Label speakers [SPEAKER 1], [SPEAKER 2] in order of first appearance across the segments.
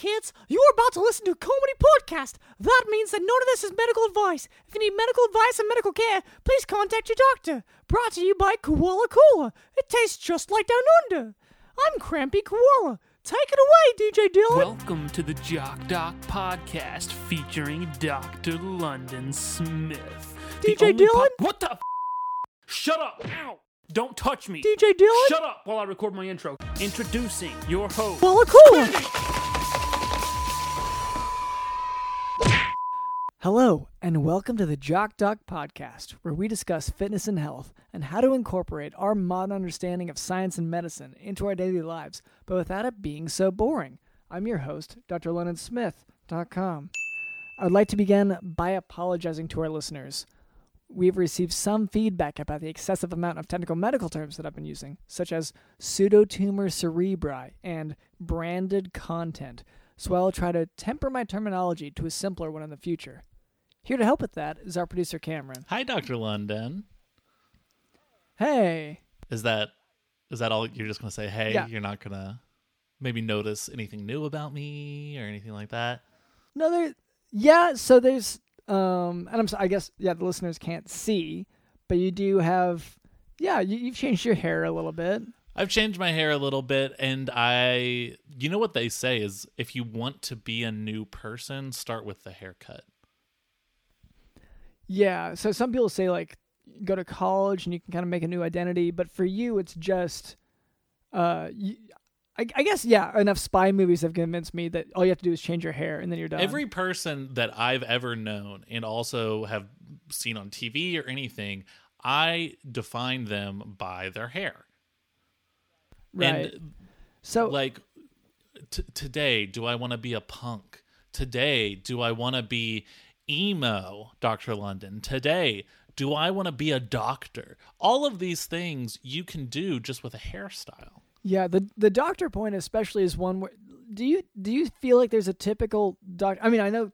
[SPEAKER 1] kids, you're about to listen to a comedy podcast. That means that none of this is medical advice. If you need medical advice and medical care, please contact your doctor. Brought to you by Koala Cola. It tastes just like Down Under. I'm Crampy Koala. Take it away, DJ Dylan.
[SPEAKER 2] Welcome to the Jock Doc podcast featuring Dr. London Smith. The
[SPEAKER 1] DJ
[SPEAKER 2] only
[SPEAKER 1] Dylan?
[SPEAKER 2] what the? F- Shut up! Ow! Don't touch me!
[SPEAKER 1] DJ Dylan?
[SPEAKER 2] Shut up while I record my intro. Introducing your host.
[SPEAKER 1] Koala Cola. Hello, and welcome to the Jock Doc podcast, where we discuss fitness and health and how to incorporate our modern understanding of science and medicine into our daily lives, but without it being so boring. I'm your host, Dr. LondonSmith.com. I would like to begin by apologizing to our listeners. We've received some feedback about the excessive amount of technical medical terms that I've been using, such as pseudotumor cerebri and branded content, so I'll try to temper my terminology to a simpler one in the future. Here to help with that is our producer Cameron.
[SPEAKER 3] Hi, Dr. London.
[SPEAKER 1] Hey,
[SPEAKER 3] Is that is that all you're just gonna say? Hey,
[SPEAKER 1] Yeah.
[SPEAKER 3] you're not gonna maybe notice anything new about me or anything like that.
[SPEAKER 1] no, there, yeah. So there's, um, and I'm, I guess, yeah, the listeners can't see, but you do have, yeah, you, you've changed your hair a little bit.
[SPEAKER 3] I've changed my hair a little bit, and I, you know what they say is if you want to be a new person, start with the haircut.
[SPEAKER 1] Yeah. So some people say like go to college and you can kind of make a new identity, but for you, it's just, uh, you, I, I guess yeah. Enough spy movies have convinced me that all you have to do is change your hair and then you're done.
[SPEAKER 3] Every person that I've ever known and also have seen on TV or anything, I define them by their hair.
[SPEAKER 1] right.
[SPEAKER 3] And
[SPEAKER 1] so
[SPEAKER 3] like t- today do i want to be a punk today do i want to be emo dr london today do i want to be a doctor all of these things you can do just with a hairstyle
[SPEAKER 1] yeah, the the doctor point especially is one where do you do you feel like there's a typical doctor? I mean, I know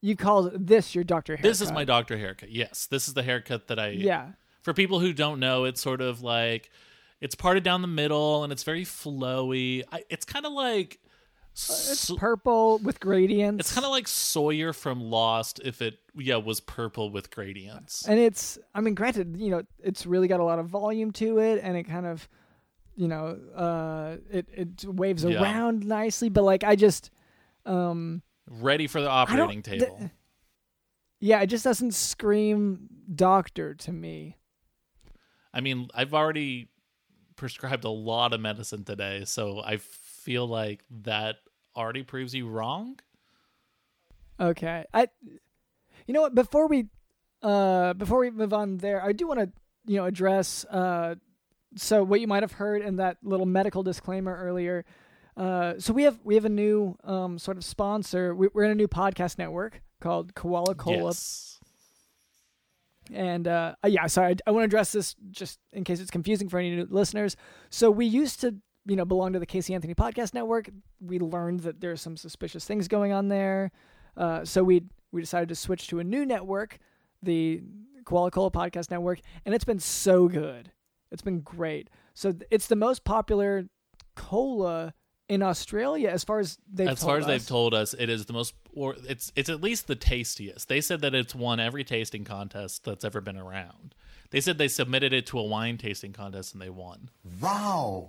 [SPEAKER 1] you call this your doctor haircut.
[SPEAKER 3] this is my doctor haircut yes this is the haircut that i
[SPEAKER 1] yeah.
[SPEAKER 3] for people who don't know it's sort of like it's parted down the middle and it's very flowy I, it's kind of like
[SPEAKER 1] It's purple with gradients.
[SPEAKER 3] it's kind of like sawyer from lost if it yeah was purple with gradients
[SPEAKER 1] and it's I mean, granted, you know, it's really got a lot of volume to it, and it kind of, you know, uh, it it waves
[SPEAKER 3] Yeah.
[SPEAKER 1] around nicely. But like, I just, um,
[SPEAKER 3] ready for the operating
[SPEAKER 1] th-
[SPEAKER 3] table.
[SPEAKER 1] yeah, it just doesn't scream doctor to me.
[SPEAKER 3] I mean, I've already prescribed a lot of medicine today, so I feel like that already proves you wrong.
[SPEAKER 1] Okay, I, you know what? Before we, uh, before we move on there, I do want to, you know, address, uh, so what you might have heard in that little medical disclaimer earlier. Uh, so we have we have a new um sort of sponsor. We, we're in a new podcast network called Koala Cola,
[SPEAKER 3] Yes.
[SPEAKER 1] and uh, uh, yeah, sorry, I, I want to address this just in case it's confusing for any new listeners. So we used to, you know, belong to the Casey Anthony Podcast Network. We learned that there's some suspicious things going on there, uh, so we we decided to switch to a new network, the Koala Cola Podcast Network, and it's been so good. It's been great. So th- it's the most popular cola in Australia as far as they've
[SPEAKER 3] As
[SPEAKER 1] told
[SPEAKER 3] far as
[SPEAKER 1] us.
[SPEAKER 3] they've told us, it is the most, or it's it's at least the tastiest. They said that it's won every tasting contest that's ever been around. They said they submitted it to a wine tasting contest and they won.
[SPEAKER 4] Wow.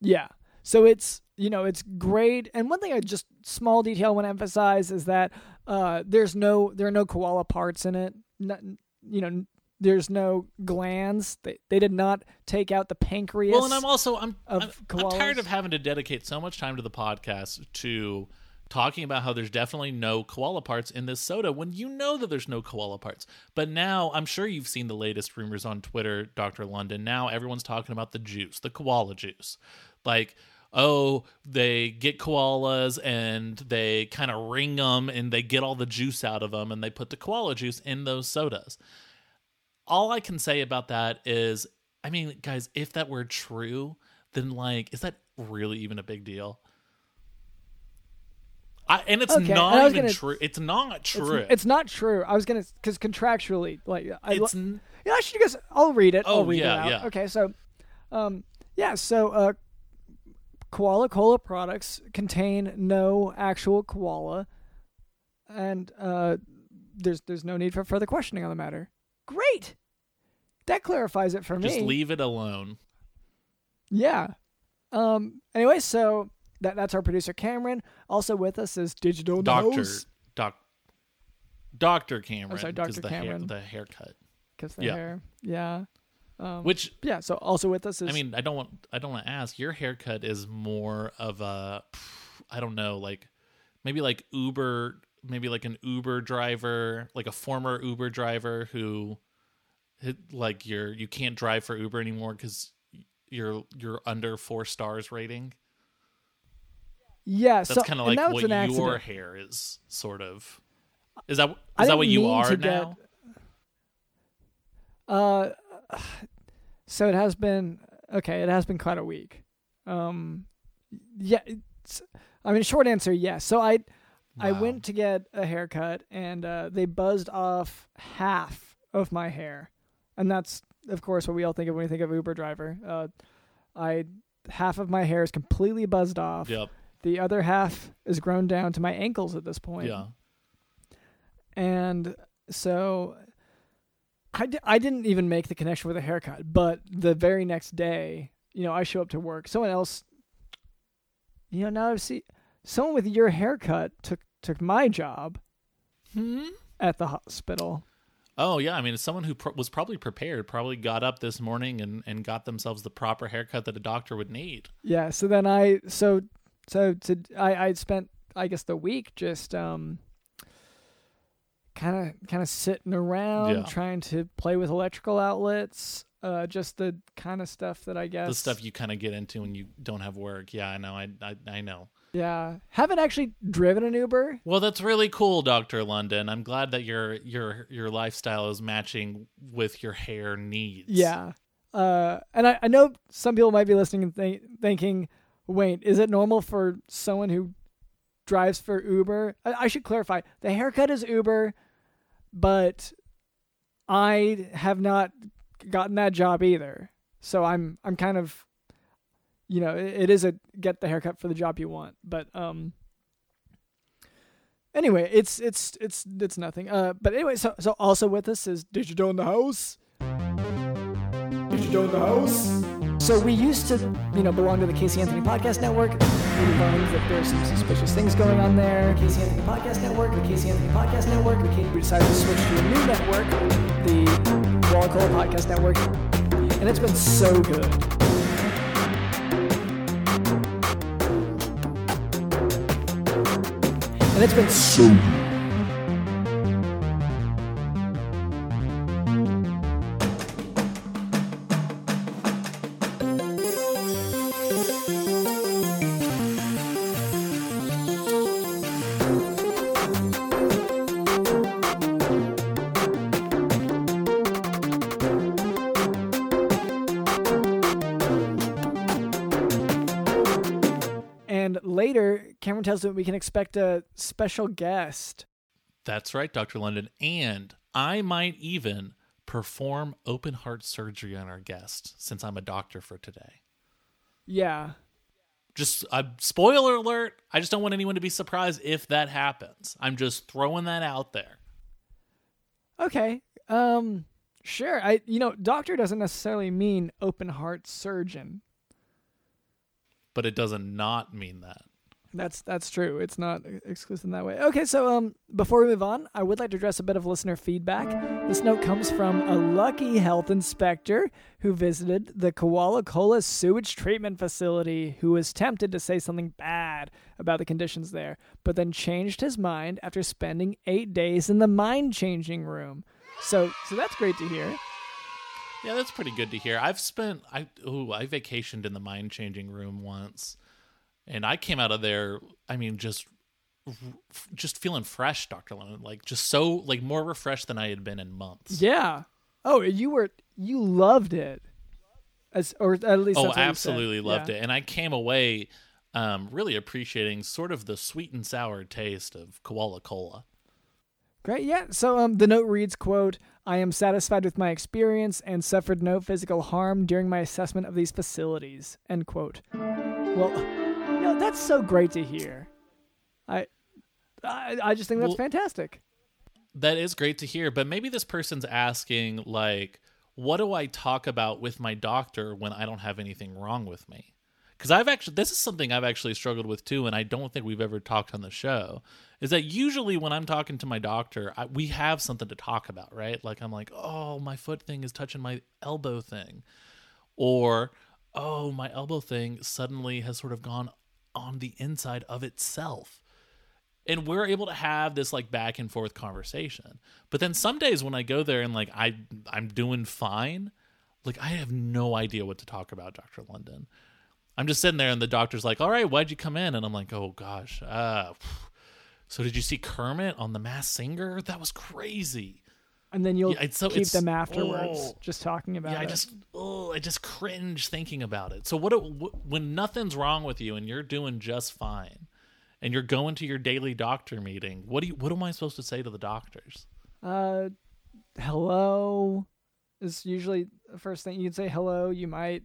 [SPEAKER 1] Yeah. So it's you know it's great. And one thing I just small detail I want to emphasize is that uh, there's no there are no koala parts in it. Not, you know there's no glands. They they did not take out the pancreas.
[SPEAKER 3] Well, and I'm also I'm I'm, I'm tired of having to dedicate so much time to the podcast to talking about how there's definitely no koala parts in this soda when you know that there's no koala parts. But now I'm sure you've seen the latest rumors on Twitter, Dr. London. Now everyone's talking about the juice, the koala juice. Like, oh, they get koalas and they kind of wring them and they get all the juice out of them and they put the koala juice in those sodas all I can say about that is, I mean, guys, if that were true, then like, is that really even a big deal? I, and it's
[SPEAKER 1] Okay, and
[SPEAKER 3] not
[SPEAKER 1] was
[SPEAKER 3] even
[SPEAKER 1] gonna-
[SPEAKER 3] true. It's not true.
[SPEAKER 1] it's not true. I was gonna because contractually, like I,
[SPEAKER 3] It's
[SPEAKER 1] yeah, I should guess. I'll read it.
[SPEAKER 3] Oh,
[SPEAKER 1] I'll read
[SPEAKER 3] yeah,
[SPEAKER 1] it out.
[SPEAKER 3] yeah.
[SPEAKER 1] Okay, so, um, yeah, so uh, koala cola products contain no actual koala, and uh, there's there's no need for further questioning on the matter. Great, that clarifies it for
[SPEAKER 3] Just
[SPEAKER 1] me.
[SPEAKER 3] Just leave it alone.
[SPEAKER 1] Yeah. Um. Anyway, so that that's our producer Cameron. Also with us is Digital
[SPEAKER 3] Doctor
[SPEAKER 1] Nose.
[SPEAKER 3] Doc Doctor Cameron.
[SPEAKER 1] sorry,
[SPEAKER 3] 'cause
[SPEAKER 1] Dr.
[SPEAKER 3] the hair
[SPEAKER 1] Cameron.
[SPEAKER 3] the haircut.
[SPEAKER 1] Because the
[SPEAKER 3] Yeah.
[SPEAKER 1] hair. Yeah. Um,
[SPEAKER 3] Which
[SPEAKER 1] yeah. So also with us is
[SPEAKER 3] I mean, I don't want I don't want to ask. Your haircut is more of a I don't know, like maybe like Uber, maybe like an Uber driver, like a former Uber driver who like you're you can't drive for Uber anymore cuz you're you're under 4 stars rating.
[SPEAKER 1] yeah.
[SPEAKER 3] That's
[SPEAKER 1] so
[SPEAKER 3] kind of like what your
[SPEAKER 1] accident.
[SPEAKER 3] hair is sort of. Is that is that what you are now?
[SPEAKER 1] Uh, so it has been okay. It has been quite a week. Um, yeah. It's, I mean, short answer, yes. So I I went to get a haircut, and uh, they buzzed off half of my hair, and that's of course what we all think of when we think of Uber driver. Uh, I half of my hair is completely buzzed off.
[SPEAKER 3] Yep.
[SPEAKER 1] The other half is grown down to my ankles at this point.
[SPEAKER 3] Yeah.
[SPEAKER 1] And so I, di- I didn't even make the connection with a haircut, but the very next day, you know, I show up to work. Someone else, you know, now I see someone with your haircut took took my job
[SPEAKER 3] Hmm?
[SPEAKER 1] at the hospital.
[SPEAKER 3] Oh yeah, I mean, it's someone who pro- was probably prepared, probably got up this morning and and got themselves the proper haircut that a doctor would need.
[SPEAKER 1] Yeah. So then I so so to I I spent I guess the week just um kind of kind of sitting around
[SPEAKER 3] Yeah.
[SPEAKER 1] trying to play with electrical outlets. Uh, just the kind of stuff that I guess
[SPEAKER 3] The stuff you kind of get into when you don't have work. Yeah, I know. I, I I know.
[SPEAKER 1] Yeah, haven't actually driven an Uber.
[SPEAKER 3] Well, that's really cool, Doctor London. I'm glad that your your your lifestyle is matching with your hair needs.
[SPEAKER 1] Yeah, uh, and I, I know some people might be listening and think, thinking, "Wait, is it normal for someone who drives for Uber?" I, I should clarify: the haircut is Uber, but I have not gotten that job either. So I'm I'm kind of, you know, it, it is a get the haircut for the job you want, but um. Anyway, it's it's it's it's nothing. Uh, but anyway, so so also with us is Digital in the house. Digital in the house. So we used to, you know, belong to the Casey Anthony Podcast Network. We learned that there's some suspicious things going on there. Casey Anthony Podcast Network, the Casey Anthony Podcast Network. We, we decided to switch to a new network, the Koala Cola Podcast Network, and it's been so good. And it's been so And Cameron tells me we can expect a special guest.
[SPEAKER 3] That's right, Doctor London. And I might even perform open heart surgery on our guest since I'm a doctor for today.
[SPEAKER 1] Yeah.
[SPEAKER 3] Just a spoiler alert. I just don't want anyone to be surprised if that happens. I'm just throwing that out there.
[SPEAKER 1] Okay. Um sure. I you know, doctor doesn't necessarily mean open heart surgeon.
[SPEAKER 3] But it doesn't not mean that.
[SPEAKER 1] That's that's true. It's not exclusive in that way. Okay, so um before we move on, I would like to address a bit of listener feedback. This note comes from a lucky health inspector who visited the Koala Cola sewage treatment facility who was tempted to say something bad about the conditions there, but then changed his mind after spending 8 days in the mind changing room. So so that's great to hear.
[SPEAKER 3] Yeah, that's pretty good to hear. I've spent I ooh, I vacationed in the mind changing room once. And I came out of there, I mean just just feeling fresh, Dr. London, like just so like more refreshed than I had been in months.
[SPEAKER 1] Yeah. Oh, you were you loved it. As or at least
[SPEAKER 3] Oh,
[SPEAKER 1] that's what you said.
[SPEAKER 3] absolutely loved
[SPEAKER 1] Yeah.
[SPEAKER 3] it. And I came away um, really appreciating sort of the sweet and sour taste of koala cola.
[SPEAKER 1] Great, yeah. So um, the note reads, "quote I am satisfied with my experience and suffered no physical harm during my assessment of these facilities." End quote. Well, no, that's so great to hear. I, I, I just think that's
[SPEAKER 3] Well-
[SPEAKER 1] fantastic.
[SPEAKER 3] That is great to hear, but maybe this person's asking like what do I talk about with my doctor when I don't have anything wrong with me? Cuz I've actually this is something I've actually struggled with too and I don't think we've ever talked on the show. Is that usually when I'm talking to my doctor, I, we have something to talk about, right? Like I'm like, "Oh, my foot thing is touching my elbow thing." Or, "Oh, my elbow thing suddenly has sort of gone on the inside of itself." and we're able to have this like back and forth conversation. But then some days when i go there and like i i'm doing fine like i have no idea what to talk about dr london. I'm just sitting there and the doctor's like all right why'd you come in? And i'm like oh gosh uh so did you see kermit on the Masked Singer? That was crazy
[SPEAKER 1] And then you'll
[SPEAKER 3] Yeah, so-
[SPEAKER 1] keep them afterwards,
[SPEAKER 3] oh.
[SPEAKER 1] just talking about
[SPEAKER 3] yeah i
[SPEAKER 1] it.
[SPEAKER 3] just oh i just cringe thinking about it so what it- wh- when nothing's wrong with you and you're doing just fine and you're going to your daily doctor meeting what do you what am i supposed to say to the doctors
[SPEAKER 1] Uh, hello is usually the first thing you'd say. Hello, you might,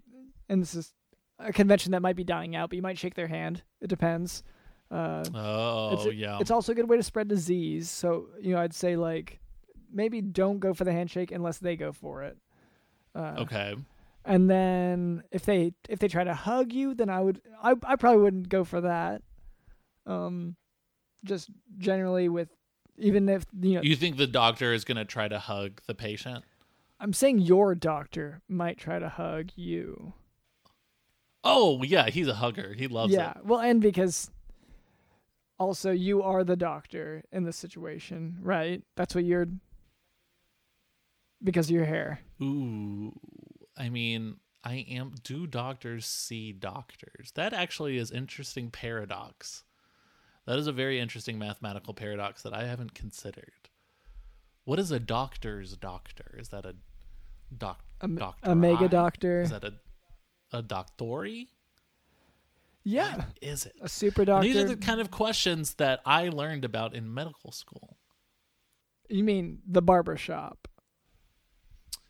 [SPEAKER 1] and this is a convention that might be dying out, but you might shake their hand. It depends. Uh,
[SPEAKER 3] Oh
[SPEAKER 1] it's
[SPEAKER 3] yeah.
[SPEAKER 1] It's also a good way to spread disease. So you know, I'd say like maybe don't go for the handshake unless they go for it. Uh,
[SPEAKER 3] okay.
[SPEAKER 1] And then if they if they try to hug you, then I would I I probably wouldn't go for that. Um, just generally with even if you know
[SPEAKER 3] You think the doctor is going to try to hug the patient?
[SPEAKER 1] I'm saying your doctor might try to hug you.
[SPEAKER 3] Oh yeah, he's a hugger. He loves
[SPEAKER 1] yeah,
[SPEAKER 3] it. Yeah.
[SPEAKER 1] Well, and because also you are the doctor in this situation, right? That's what you're because of your hair.
[SPEAKER 3] Ooh. I mean, I am do doctors see doctors? That actually is interesting paradox. That is a very interesting mathematical paradox that I haven't considered. What is a doctor's doctor? Is that a doc
[SPEAKER 1] A,
[SPEAKER 3] doctor?
[SPEAKER 1] a mega doctor.
[SPEAKER 3] Is that a a doctori?
[SPEAKER 1] yeah,
[SPEAKER 3] What is it?
[SPEAKER 1] a super doctor.
[SPEAKER 3] These are the kind of questions that I learned about in medical school.
[SPEAKER 1] you mean the barber shop?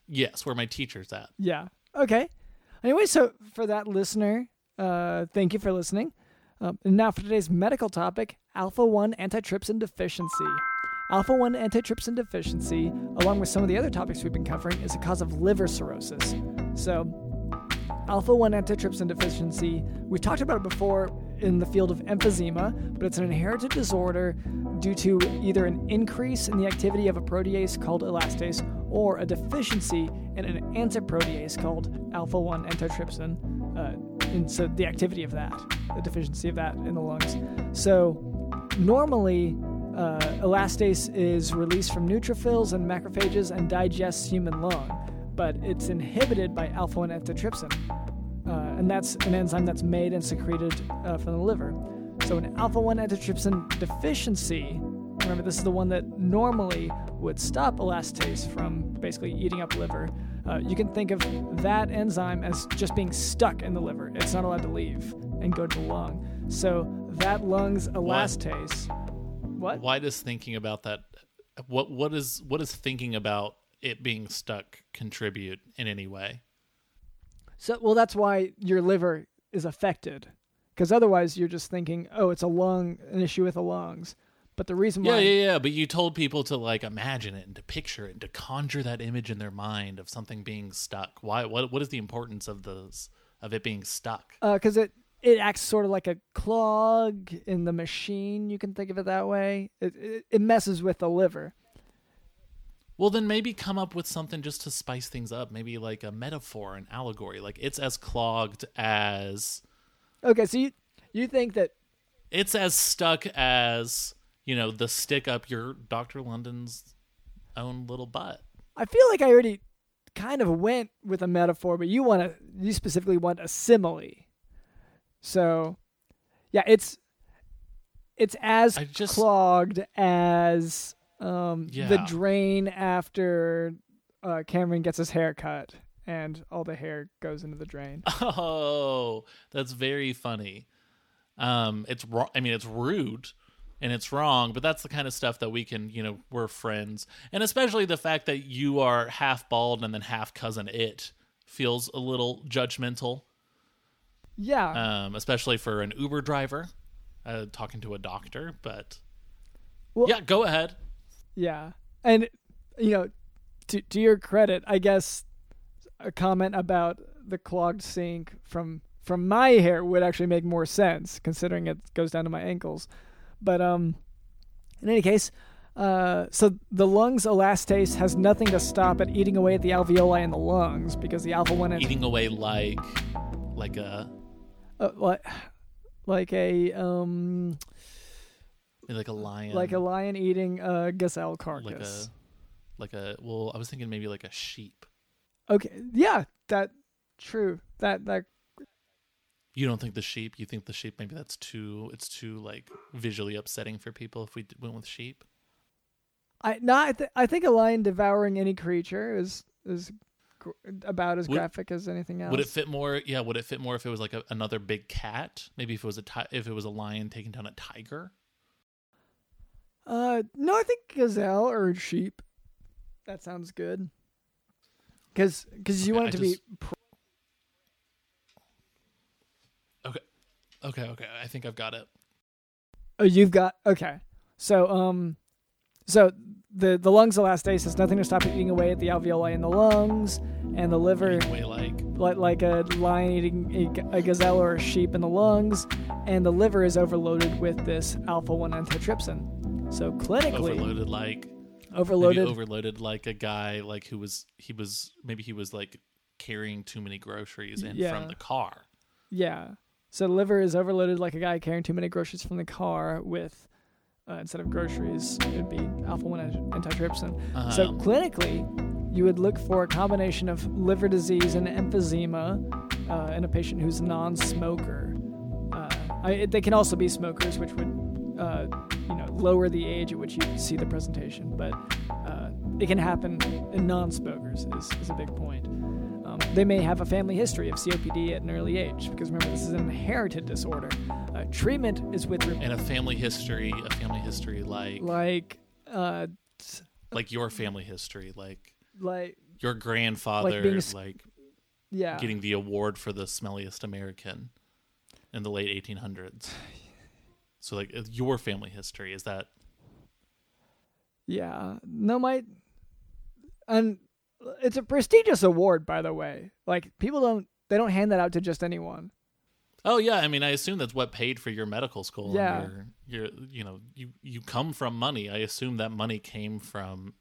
[SPEAKER 3] Yes, where my teacher's at.
[SPEAKER 1] Yeah. Okay. Anyway, so for that listener, uh, thank you for listening. Um, and now for today's medical topic alpha 1 antitrypsin deficiency. Alpha 1 antitrypsin deficiency, along with some of the other topics we've been covering, is a cause of liver cirrhosis. So, alpha 1 antitrypsin deficiency, we've talked about it before in the field of emphysema, but it's an inherited disorder due to either an increase in the activity of a protease called elastase or a deficiency in an antiprotease called alpha 1 antitrypsin. Uh, and so the activity of that, the deficiency of that in the lungs. So normally, uh, elastase is released from neutrophils and macrophages and digests human lung, but it's inhibited by alpha 1 antitrypsin. Uh, and that's an enzyme that's made and secreted uh, from the liver. So, an alpha 1 antitrypsin deficiency, remember, this is the one that normally would stop elastase from basically eating up liver. Uh, you can think of that enzyme as just being stuck in the liver. It's not allowed to leave and go to the lung. So, that lung's elastase. What?
[SPEAKER 3] Why does thinking about that what what is what is thinking about it being stuck contribute in any way?
[SPEAKER 1] So, well, that's why your liver is affected, because otherwise you're just thinking, oh, it's a lung, an issue with the lungs. But the reason why,
[SPEAKER 3] yeah, yeah. Yeah. But you told people to like imagine it and to picture it and to conjure that image in their mind of something being stuck. Why? What? What is the importance of those of it being stuck?
[SPEAKER 1] Uh, because it it acts sort of like a clog in the machine. You can think of it that way. It it, it messes with the liver.
[SPEAKER 3] Well, then maybe come up with something just to spice things up. Maybe like a metaphor, an allegory. Like it's as clogged as
[SPEAKER 1] Okay, so you you think that
[SPEAKER 3] it's as stuck as you know the stick up your Doctor London's own little butt.
[SPEAKER 1] I feel like I already kind of went with a metaphor, but you want to you specifically want a simile. So, yeah, it's it's as
[SPEAKER 3] just-
[SPEAKER 1] clogged as um, the drain after uh, Cameron gets his hair cut and all the hair goes into the drain.
[SPEAKER 3] Oh, that's very funny. Um, it's. I mean, it's rude and it's wrong, but that's the kind of stuff that we can, you know, we're friends, and especially the fact that you are half bald and then half cousin it feels a little judgmental.
[SPEAKER 1] Yeah.
[SPEAKER 3] um, especially for an Uber driver uh, talking to a doctor. But
[SPEAKER 1] Well-
[SPEAKER 3] yeah, go ahead.
[SPEAKER 1] Yeah. And you know, to to your credit, I guess a comment about the clogged sink from from my hair would actually make more sense considering it goes down to my ankles. But um in any case, uh, so the lungs elastase has nothing to stop it eating away at the alveoli in the lungs because the alpha one
[SPEAKER 3] Eating away like like a
[SPEAKER 1] uh, like like a um
[SPEAKER 3] like a lion,
[SPEAKER 1] like a lion eating a gazelle carcass.
[SPEAKER 3] like a like a. Well, I was thinking maybe like a sheep.
[SPEAKER 1] Okay, yeah, that true. That that
[SPEAKER 3] You don't think the sheep? You think the sheep? Maybe that's too. It's too like visually upsetting for people if we d- went with sheep.
[SPEAKER 1] I no, I, th- I think a lion devouring any creature is is gr- about as
[SPEAKER 3] Would-
[SPEAKER 1] graphic as anything else.
[SPEAKER 3] Would it fit more? Yeah, would it fit more if it was like a, another big cat? Maybe if it was a ti- if it was a lion taking down a tiger.
[SPEAKER 1] Uh, no, I think gazelle or sheep. That sounds good. Because because you
[SPEAKER 3] Okay,
[SPEAKER 1] want
[SPEAKER 3] I
[SPEAKER 1] it to be
[SPEAKER 3] just-
[SPEAKER 1] pr-
[SPEAKER 3] Okay, okay, okay. I think I've got it.
[SPEAKER 1] oh you've got okay. So um, so the the lungs elastase has nothing to stop eating away at the alveoli in the lungs and the liver.
[SPEAKER 3] Like
[SPEAKER 1] like like a lion eating a gazelle or a sheep in the lungs, and the liver is overloaded with this alpha one antitrypsin. So clinically
[SPEAKER 3] overloaded like
[SPEAKER 1] overloaded.
[SPEAKER 3] overloaded like a guy like who was he was maybe he was like carrying too many groceries in
[SPEAKER 1] Yeah.
[SPEAKER 3] from the car.
[SPEAKER 1] yeah. So the liver is overloaded like a guy carrying too many groceries from the car with. Uh, instead of groceries, it'd be alpha one antitrypsin. So
[SPEAKER 3] Um,
[SPEAKER 1] clinically, you would look for a combination of liver disease and emphysema uh, in a patient who's non-smoker. Uh, I, they can also be smokers, which would uh, you know lower the age at which you see the presentation, but uh, it can happen in non-smokers. Is, is a big point. They may have a family history of COPD at an early age, because remember this is an inherited disorder. Uh, treatment is with re-
[SPEAKER 3] and a family history, a family history like
[SPEAKER 1] like uh,
[SPEAKER 3] like your family history, like
[SPEAKER 1] like
[SPEAKER 3] your grandfather
[SPEAKER 1] being
[SPEAKER 3] like,
[SPEAKER 1] yeah
[SPEAKER 3] getting the award for the smelliest American in the late 1800s. So like uh, your family history is that
[SPEAKER 1] Yeah. No, my and it's a prestigious award, by the way. Like people don't they don't hand that out to just anyone.
[SPEAKER 3] Oh yeah, I mean, I assume that's what paid for your medical school. and
[SPEAKER 1] Yeah.
[SPEAKER 3] your, your, you know, you you come from money. I assume that money came from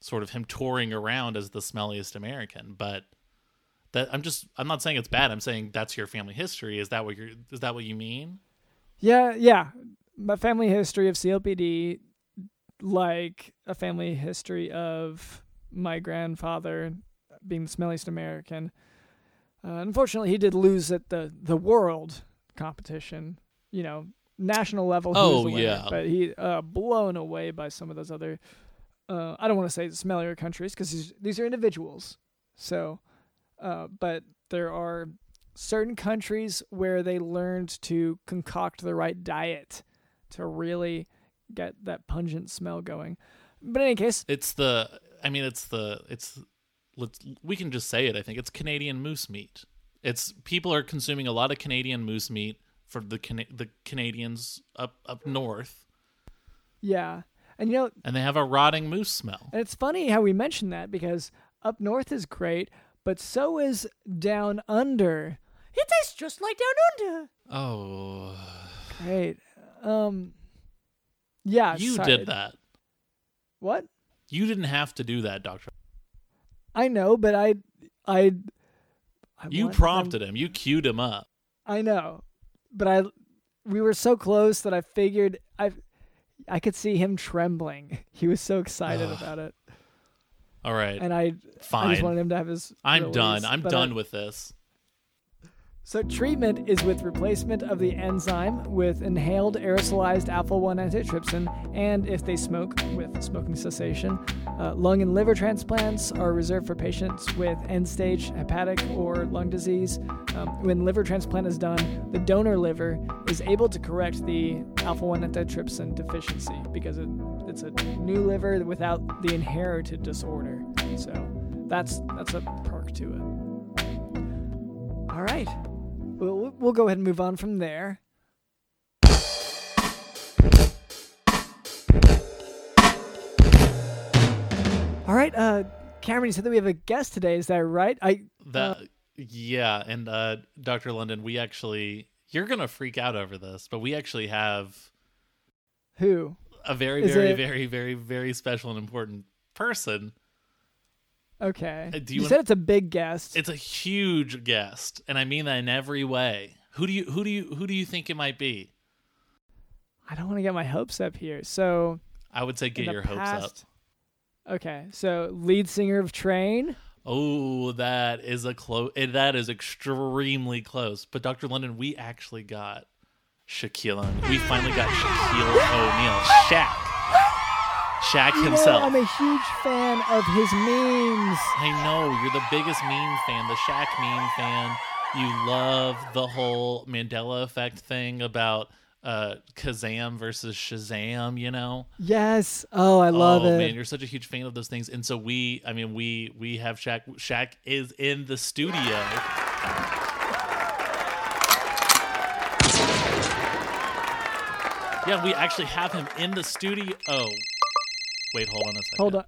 [SPEAKER 3] sort of him touring around as the smelliest American. But that I'm just I'm not saying it's bad. I'm saying that's your family history. Is that what you're? Is that what you mean?
[SPEAKER 1] Yeah, yeah. My family history of COPD, like a family history of my grandfather being the smelliest American. Uh, unfortunately, he did lose at the the world competition. You know, national level.
[SPEAKER 3] Oh,
[SPEAKER 1] winner,
[SPEAKER 3] yeah.
[SPEAKER 1] but he uh, blown away by some of those other. Uh, I don't want to say smellier countries because these these are individuals. So, uh, but there are certain countries where they learned to concoct the right diet to really get that pungent smell going. But in any case,
[SPEAKER 3] It's the. I mean, it's the. It's. Let's. We can just say it. I think it's Canadian moose meat. It's people are consuming a lot of Canadian moose meat for the Cana- the Canadians up up north,
[SPEAKER 1] yeah. And you know,
[SPEAKER 3] and they have a rotting moose smell.
[SPEAKER 1] and it's funny how we mentioned that because up north is great, but so is down under. It tastes just like down under.
[SPEAKER 3] Oh,
[SPEAKER 1] Great. Um Yeah,
[SPEAKER 3] you
[SPEAKER 1] sorry.
[SPEAKER 3] did that.
[SPEAKER 1] What?
[SPEAKER 3] You didn't have to do that, Doctor.
[SPEAKER 1] I know, but I I, I
[SPEAKER 3] You prompted him. You queued him up.
[SPEAKER 1] I know, but I we were so close that I figured I I could see him trembling. He was so excited
[SPEAKER 3] Ugh.
[SPEAKER 1] about it,
[SPEAKER 3] All right,
[SPEAKER 1] and I I
[SPEAKER 3] fine.
[SPEAKER 1] just wanted him to have his.
[SPEAKER 3] I'm
[SPEAKER 1] release,
[SPEAKER 3] done. I'm
[SPEAKER 1] but I-
[SPEAKER 3] done with this.
[SPEAKER 1] So treatment is with replacement of the enzyme with inhaled aerosolized alpha one antitrypsin, and if they smoke, with smoking cessation. Uh, lung and liver transplants are reserved for patients with end-stage hepatic or lung disease. Um, when liver transplant is done, the donor liver is able to correct the alpha one antitrypsin deficiency because it, it's a new liver without the inherited disorder. So that's that's a perk to it. All right. We'll, we'll go ahead and move on from there. All right, uh, Cameron, you said that we have a guest today. Is that right? I
[SPEAKER 3] That yeah, and uh, Dr. London, we actually you're gonna freak out over this, but we actually have
[SPEAKER 1] who?
[SPEAKER 3] a very,
[SPEAKER 1] Is
[SPEAKER 3] very,
[SPEAKER 1] it-
[SPEAKER 3] very, very, very special and important person.
[SPEAKER 1] Okay.
[SPEAKER 3] Uh, do
[SPEAKER 1] you
[SPEAKER 3] you
[SPEAKER 1] said it's a big guest.
[SPEAKER 3] It's a huge guest, and I mean that in every way. Who do you who do you who do you think it might be?
[SPEAKER 1] I don't want to get my hopes up here. So,
[SPEAKER 3] I would say get your hopes up.
[SPEAKER 1] Okay, so lead singer of Train.
[SPEAKER 3] Oh, that is a close. That is extremely close. But Dr. London, we actually got Shaquille O'Neal. We finally got Shaquille O'Neal. Shaq. Shaq
[SPEAKER 1] You know,
[SPEAKER 3] himself.
[SPEAKER 1] I'm a huge fan of his memes.
[SPEAKER 3] I know you're the biggest meme fan, the Shaq meme fan. You love the whole Mandela effect thing about uh Kazam versus Shazam, you know?
[SPEAKER 1] Yes. Oh, I love
[SPEAKER 3] oh
[SPEAKER 1] it.
[SPEAKER 3] man, you're such a huge fan of those things. And so we I mean we we have Shaq Shaq is in the studio. Yeah, we actually have him in the studio. Wait, hold on a second.
[SPEAKER 1] Hold on.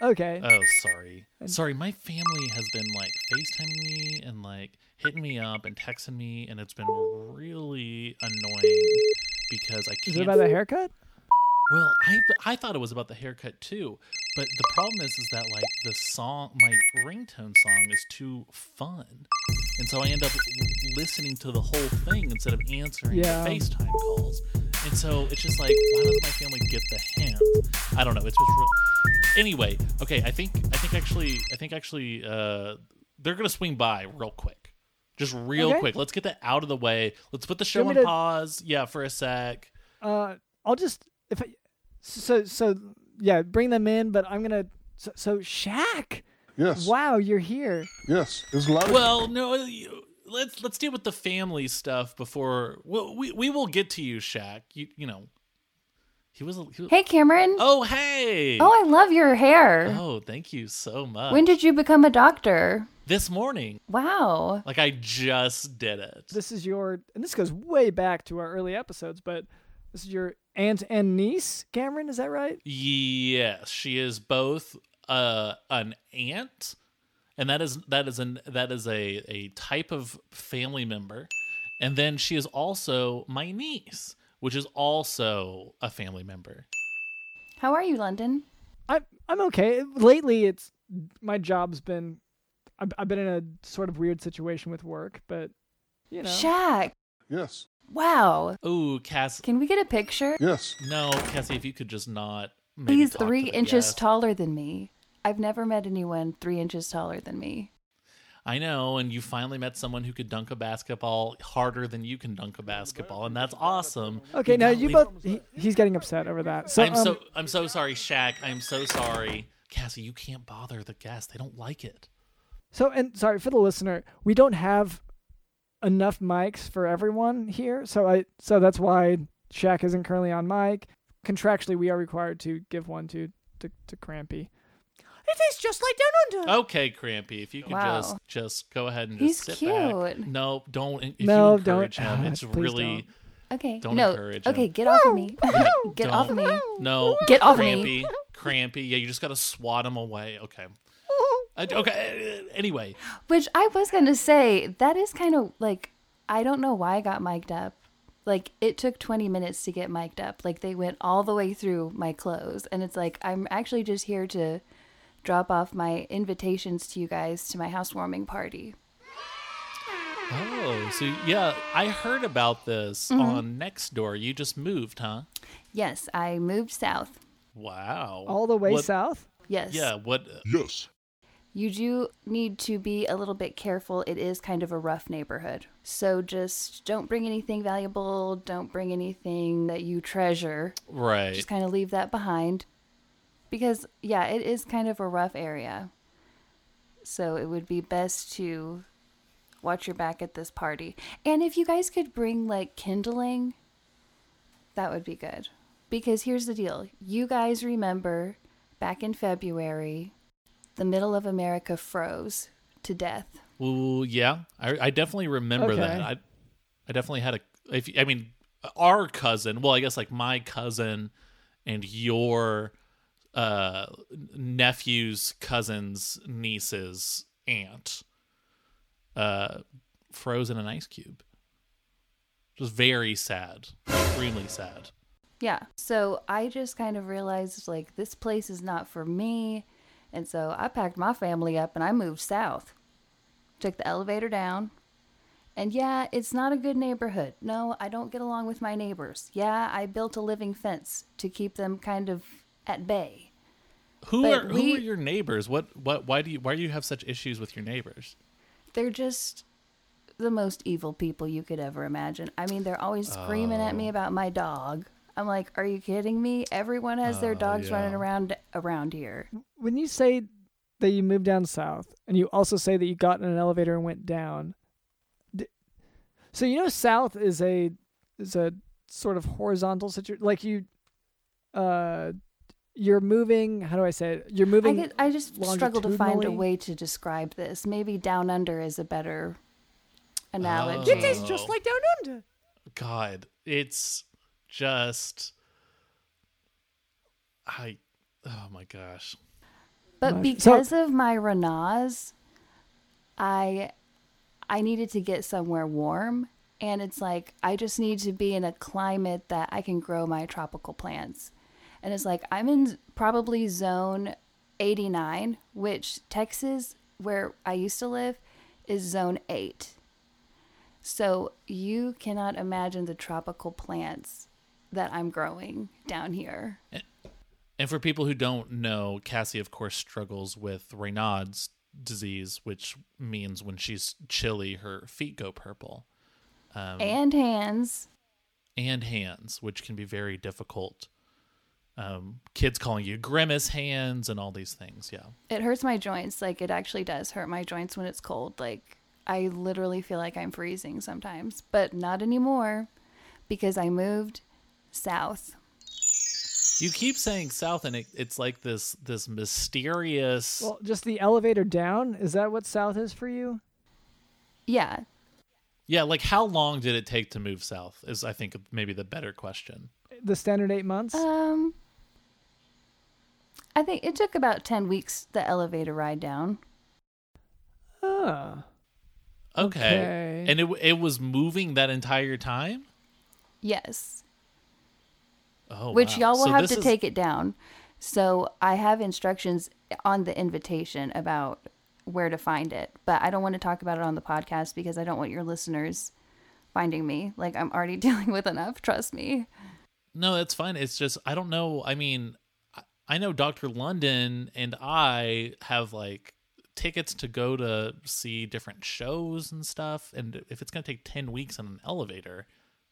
[SPEAKER 1] Okay.
[SPEAKER 3] Oh, sorry. Sorry, my family has been like FaceTiming me and like hitting me up and texting me, and it's been really annoying because I can't.
[SPEAKER 1] Is it about the haircut?
[SPEAKER 3] well, I I thought it was about the haircut too, but the problem is is that like the song, my ringtone song is too fun, and so I end up listening to the whole thing instead of answering
[SPEAKER 1] Yeah.
[SPEAKER 3] the FaceTime calls, and so it's just like, why doesn't my family get the hint? I don't know. It's just real. Anyway, okay. I think I think actually I think actually uh, they're gonna swing by real quick, just real
[SPEAKER 1] Okay.
[SPEAKER 3] quick. Let's get that out of the way. Let's put the show on
[SPEAKER 1] to-
[SPEAKER 3] pause. Yeah, for a sec.
[SPEAKER 1] Uh, I'll just if I, so so yeah, bring them in. But I'm gonna so, so Shaq.
[SPEAKER 4] Yes.
[SPEAKER 1] Wow, you're here.
[SPEAKER 4] Yes. There's a
[SPEAKER 3] Well, no, you- let's let's deal with the family stuff before. Well, we we will get to you, Shaq. You you know, he was. a- He was
[SPEAKER 5] Hey, Cameron.
[SPEAKER 3] Oh, hey.
[SPEAKER 5] Oh, I love your hair.
[SPEAKER 3] Oh, thank you so much.
[SPEAKER 5] When did you become a doctor?
[SPEAKER 3] this morning?
[SPEAKER 5] Wow.
[SPEAKER 3] Like I just did it.
[SPEAKER 1] This is your and this goes way back to our early episodes, but this is your aunt and niece, Cameron. Is that right?
[SPEAKER 3] Yes, she is both uh, an aunt, and that is that is an that is a a type of family member, and then she is also my niece, which is also a family member.
[SPEAKER 5] How are you, London?
[SPEAKER 1] I'm I'm okay. Lately, it's my job's been I've, I've been in a sort of weird situation with work, but you know,
[SPEAKER 5] Shaq.
[SPEAKER 4] yes.
[SPEAKER 5] Wow.
[SPEAKER 3] Ooh, Cass.
[SPEAKER 5] Can we get a picture?
[SPEAKER 4] Yes.
[SPEAKER 3] No, Cassie, if you could just not. Maybe
[SPEAKER 5] He's
[SPEAKER 3] talk to
[SPEAKER 5] three
[SPEAKER 3] the
[SPEAKER 5] inches
[SPEAKER 3] guest.
[SPEAKER 5] taller than me. I've never met anyone three inches taller than me.
[SPEAKER 3] I know, and you finally met someone who could dunk a basketball harder than you can dunk a basketball, and that's awesome.
[SPEAKER 1] okay. Now you
[SPEAKER 3] leave-
[SPEAKER 1] both he, he's getting upset over that. So
[SPEAKER 3] I'm
[SPEAKER 1] um,
[SPEAKER 3] so I'm so sorry, Shaq. I'm so sorry, Cassie. You can't bother the guests; they don't like it.
[SPEAKER 1] So, and sorry for the listener, we don't have enough mics for everyone here. So I, so that's why Shaq isn't currently on mic. Contractually, we are required to give one to to, to Crampy. It is just like down under.
[SPEAKER 3] Okay, Crampy, if you could
[SPEAKER 5] Wow.
[SPEAKER 3] just just go ahead and
[SPEAKER 5] He's
[SPEAKER 3] just sit back.
[SPEAKER 5] cute.
[SPEAKER 3] No, don't. If
[SPEAKER 1] No,
[SPEAKER 3] you encourage
[SPEAKER 1] don't.
[SPEAKER 3] him, it's
[SPEAKER 1] Please
[SPEAKER 3] really
[SPEAKER 5] Okay.
[SPEAKER 3] Don't
[SPEAKER 5] no.
[SPEAKER 3] encourage him.
[SPEAKER 5] Okay, get off of me. get off of me.
[SPEAKER 3] no.
[SPEAKER 5] Get off
[SPEAKER 3] Crampy,
[SPEAKER 5] me.
[SPEAKER 3] Crampy. Yeah, you just gotta swat him away. Okay. Uh, okay. uh, Anyway,
[SPEAKER 5] Which I was gonna say, that is kind of like I don't know why I got mic'd up. Like it took 20 minutes to get mic'd up. Like they went all the way through my clothes, and it's like I'm actually just here to drop off my invitations to you guys to my housewarming party.
[SPEAKER 3] oh, so yeah, I heard about this
[SPEAKER 5] Mm-hmm.
[SPEAKER 3] on Nextdoor. You just moved, huh?
[SPEAKER 5] Yes, I moved south.
[SPEAKER 3] Wow.
[SPEAKER 1] All the way
[SPEAKER 3] What-
[SPEAKER 1] south.
[SPEAKER 5] Yes.
[SPEAKER 3] Yeah. What?
[SPEAKER 4] Yes.
[SPEAKER 5] You do need to be a little bit careful. It is kind of a rough neighborhood. So just don't bring anything valuable. Don't bring anything that you treasure.
[SPEAKER 3] Right.
[SPEAKER 5] Just kind of leave that behind. Because, yeah, it is kind of a rough area. So it would be best to watch your back at this party. And if you guys could bring, like, kindling, that would be good. Because here's the deal you guys remember back in February, the middle of America froze to death.
[SPEAKER 3] Ooh, yeah, I, I definitely remember
[SPEAKER 1] Okay.
[SPEAKER 3] that. I, I definitely had a. If I mean, our cousin. Well, I guess like my cousin and your uh nephew's cousin's niece's aunt, uh, frozen in an ice cube. Just very sad, extremely sad.
[SPEAKER 5] Yeah. So I just kind of realized like this place is not for me. And so I packed my family up and I moved south. Took the elevator down. And yeah, it's not a good neighborhood. No, I don't get along with my neighbors. Yeah, I built a living fence to keep them kind of at bay.
[SPEAKER 3] Who
[SPEAKER 5] But
[SPEAKER 3] are who
[SPEAKER 5] we-
[SPEAKER 3] are your neighbors? What what why do you why do you have such issues with your neighbors?
[SPEAKER 5] They're just the most evil people you could ever imagine. I mean, they're always screaming at me about my dog. I'm like, are you kidding me? Everyone has their
[SPEAKER 3] Oh,
[SPEAKER 5] dogs running around around here.
[SPEAKER 1] When you say that you moved down south, and you also say that you got in an elevator and went down, d- so you know south is a is a sort of horizontal situation. Like you, uh, you're moving. How do I say it? You're
[SPEAKER 5] I
[SPEAKER 1] moving.
[SPEAKER 5] get, I just struggle to find a way to describe this. Maybe down under is a better analogy. Oh.
[SPEAKER 3] It is
[SPEAKER 1] just
[SPEAKER 3] Oh.
[SPEAKER 1] like down under.
[SPEAKER 3] God, it's just I oh my gosh.
[SPEAKER 5] But
[SPEAKER 1] Much- so-
[SPEAKER 5] because of my Raynaud's, I I needed to get somewhere warm and it's like I just need to be in a climate that I can grow my tropical plants. And it's like I'm in probably zone 89, which Texas where I used to live is zone 8. So you cannot imagine the tropical plants that I'm growing down here.
[SPEAKER 3] And for people who don't know, Cassie of course struggles with Raynaud's disease, which means when she's chilly her feet go purple. Um,
[SPEAKER 5] And hands.
[SPEAKER 3] and hands, which can be very difficult. Um, kids calling you grimace hands and all these things. Yeah.
[SPEAKER 5] It hurts my joints. Like it actually does hurt my joints when it's cold. Like I literally feel like I'm freezing sometimes, but not anymore because I moved south.
[SPEAKER 3] You keep saying south, and it, it's like this this mysterious.
[SPEAKER 1] Well, just the elevator down. Is that what south is for you?
[SPEAKER 5] Yeah.
[SPEAKER 3] yeah, like how long did it take to move south? Is I think maybe the better question.
[SPEAKER 1] The standard eight months.
[SPEAKER 5] Um I think it took about 10 weeks the elevator ride down.
[SPEAKER 1] Ah.
[SPEAKER 3] Okay,
[SPEAKER 1] Okay.
[SPEAKER 3] and it it was moving that entire time.
[SPEAKER 5] Yes.
[SPEAKER 3] Oh,
[SPEAKER 5] which
[SPEAKER 3] wow.
[SPEAKER 5] y'all will
[SPEAKER 3] So
[SPEAKER 5] have to
[SPEAKER 3] is-
[SPEAKER 5] take it down. So I have instructions on the invitation about where to find it, but I don't want to talk about it on the podcast because I don't want your listeners finding me. Like I'm already dealing with enough, trust me.
[SPEAKER 3] No, that's fine. It's just I don't know. I mean, I- know Doctor London and I have like tickets to go to see different shows and stuff. And if it's gonna take ten weeks in an elevator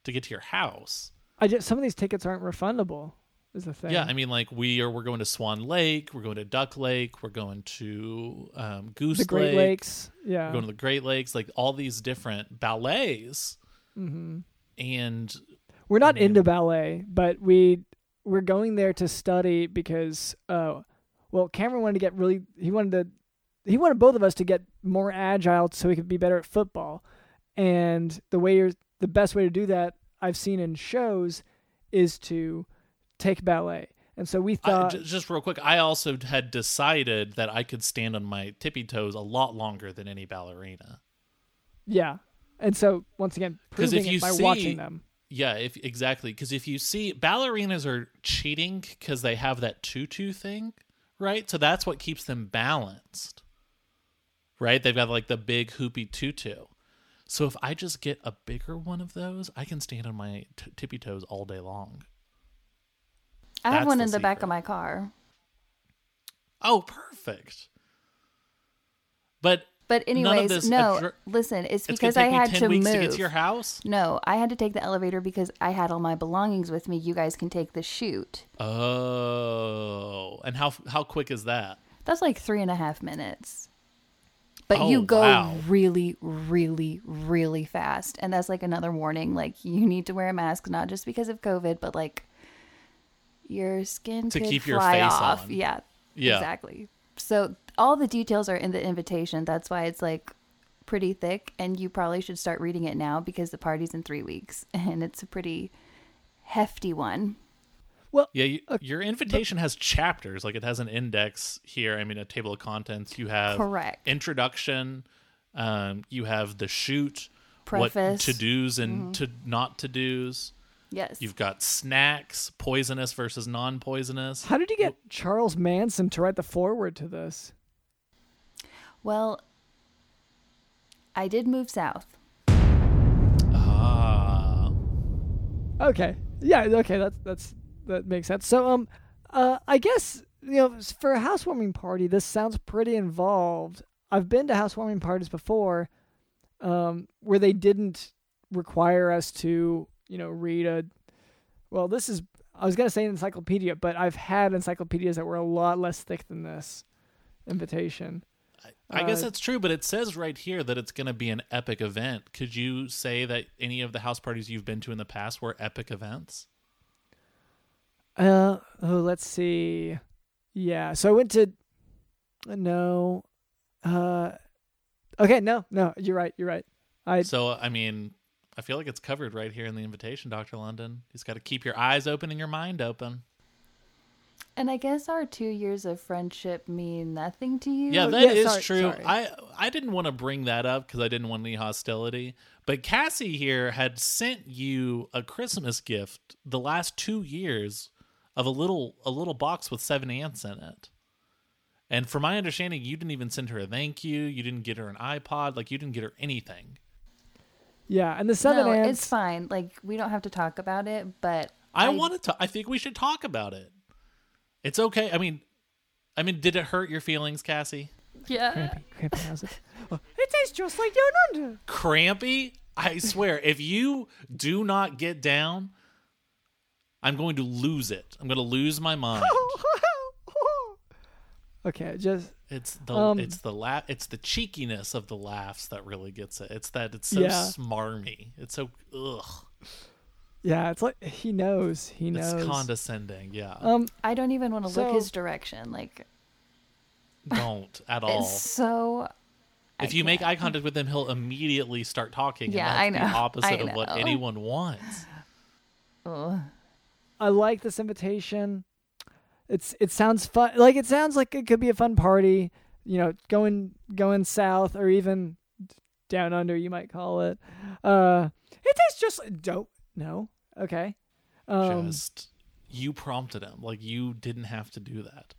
[SPEAKER 3] to get to your house,
[SPEAKER 1] I just some of these tickets aren't refundable. Is the thing?
[SPEAKER 3] yeah, I mean, like we are we're going to Swan Lake, we're going to Duck Lake, we're going to um, Goose
[SPEAKER 1] the Great
[SPEAKER 3] Lake,
[SPEAKER 1] Lakes. Yeah.
[SPEAKER 3] we're going to the Great Lakes, like all these different ballets,
[SPEAKER 1] hmm
[SPEAKER 3] and
[SPEAKER 1] We're not into ballet, but we we're going there to study because uh well Cameron wanted to get really he wanted to he wanted both of us to get more agile so he could be better at football. And the way you're the best way to do that I've seen in shows is to take ballet. And so we thought
[SPEAKER 3] j- just real quick, I also had decided that I could stand on my tippy toes a lot longer than any ballerina.
[SPEAKER 1] yeah. And so once again
[SPEAKER 3] 'Cause if
[SPEAKER 1] proving
[SPEAKER 3] you
[SPEAKER 1] it by
[SPEAKER 3] see-
[SPEAKER 1] watching them.
[SPEAKER 3] Yeah, if exactly, because if you see ballerinas are cheating because they have that tutu thing, right? So that's what keeps them balanced, right? They've got like the big hoopy tutu. So if I just get a bigger one of those, I can stand on my t- tippy toes all day long.
[SPEAKER 5] I have
[SPEAKER 3] That's
[SPEAKER 5] one
[SPEAKER 3] the
[SPEAKER 5] in the back of my car.
[SPEAKER 3] Oh, perfect. But
[SPEAKER 5] But anyways, no,
[SPEAKER 3] adre-
[SPEAKER 5] listen, it's because I had to move.
[SPEAKER 3] to get to your house.
[SPEAKER 5] No, I had to take the elevator because I had all my belongings with me. You guys can take the chute.
[SPEAKER 3] Oh, and how how quick is that?
[SPEAKER 5] That's like three and a half minutes. But
[SPEAKER 3] Oh,
[SPEAKER 5] you go
[SPEAKER 3] wow.
[SPEAKER 5] really, really, really fast. And that's like another warning. Like you need to wear a mask, not just because of COVID, but like your skin
[SPEAKER 3] To keep your face
[SPEAKER 5] off.
[SPEAKER 3] on.
[SPEAKER 5] Yeah.
[SPEAKER 3] Yeah.
[SPEAKER 5] Exactly. So all the details are in the invitation. That's why it's like pretty thick, and you probably should start reading it now because the party's in three weeks, and it's a pretty hefty one.
[SPEAKER 3] Well, yeah, you, your invitation has chapters. Like it has an index here. I mean, a table of contents. You have
[SPEAKER 5] Correct.
[SPEAKER 3] introduction. Um, you have the shoot.
[SPEAKER 5] Preface. Mm-hmm.
[SPEAKER 3] What to dos and to not to dos.
[SPEAKER 5] Yes.
[SPEAKER 3] You've got snacks, poisonous versus non poisonous.
[SPEAKER 1] How did you get Charles Manson to write the foreword to this?
[SPEAKER 5] well, I did move south.
[SPEAKER 3] Ah.
[SPEAKER 1] Okay. Yeah. Okay. That's that's that makes sense. So um, uh, I guess you know for a housewarming party, this sounds pretty involved. I've been to housewarming parties before, um, where they didn't require us to you know read a. Well, this is I was gonna say an encyclopedia, but I've had encyclopedias that were a lot less thick than this invitation.
[SPEAKER 3] I guess
[SPEAKER 1] Uh,
[SPEAKER 3] that's true, but it says right here that it's going to be an epic event. Could you say that any of the house parties you've been to in the past were epic events?
[SPEAKER 1] Uh oh, let's see. Yeah, so I went to no. Uh Okay, no, no, you're right, you're right. I
[SPEAKER 3] So, I mean, I feel like it's covered right here in the invitation, Dr. London. You've got to keep your eyes open and your mind open.
[SPEAKER 5] And I guess our two years of friendship mean nothing to you.
[SPEAKER 3] Yeah, that
[SPEAKER 1] yeah,
[SPEAKER 3] is
[SPEAKER 1] sorry,
[SPEAKER 3] true.
[SPEAKER 1] sorry.
[SPEAKER 3] I I didn't want to bring that up because I didn't want any hostility. But Cassie here had sent you a Christmas gift the last two years of a little a little box with seven ants in it. And from my understanding, you didn't even send her a thank you. You didn't get her an iPod. Like you didn't get her anything.
[SPEAKER 1] Yeah, and the seven
[SPEAKER 5] no,
[SPEAKER 1] ants.
[SPEAKER 5] it's fine. Like we don't have to talk about it, but
[SPEAKER 3] I,
[SPEAKER 5] I-
[SPEAKER 3] wanted to. I think we should talk about it. It's okay. I mean, I mean, did it hurt your feelings, Cassie?
[SPEAKER 5] yeah.
[SPEAKER 1] Crampy, crampy has it. Oh, it tastes just like down under.
[SPEAKER 3] crampy. I swear, if you do not get down, I'm going to lose it. I'm going to lose my mind.
[SPEAKER 1] okay, just
[SPEAKER 3] It's the
[SPEAKER 1] Um,
[SPEAKER 3] it's the la- it's the cheekiness of the laughs that really gets it. It's that it's so
[SPEAKER 1] Yeah.
[SPEAKER 3] smarmy. It's so ugh.
[SPEAKER 1] yeah, it's like he knows, he knows.
[SPEAKER 3] It's condescending. Yeah,
[SPEAKER 1] um,
[SPEAKER 5] I don't even want to
[SPEAKER 1] So-
[SPEAKER 5] look his direction. Like
[SPEAKER 3] don't at all.
[SPEAKER 5] it's so.
[SPEAKER 3] If
[SPEAKER 5] I
[SPEAKER 3] you make
[SPEAKER 5] can't.
[SPEAKER 3] eye contact with him, he'll immediately start talking.
[SPEAKER 5] Yeah,
[SPEAKER 3] and
[SPEAKER 5] I
[SPEAKER 3] that's
[SPEAKER 5] know.
[SPEAKER 3] The opposite
[SPEAKER 5] I
[SPEAKER 3] of what anyone wants.
[SPEAKER 5] Ugh.
[SPEAKER 1] I like this invitation. It's it sounds fun. Like it sounds like it could be a fun party. You know, going going south or even down under, you might call it. Uh, it tastes just dope. No, okay. Um,
[SPEAKER 3] Just you prompted him. Like you didn't have to do that.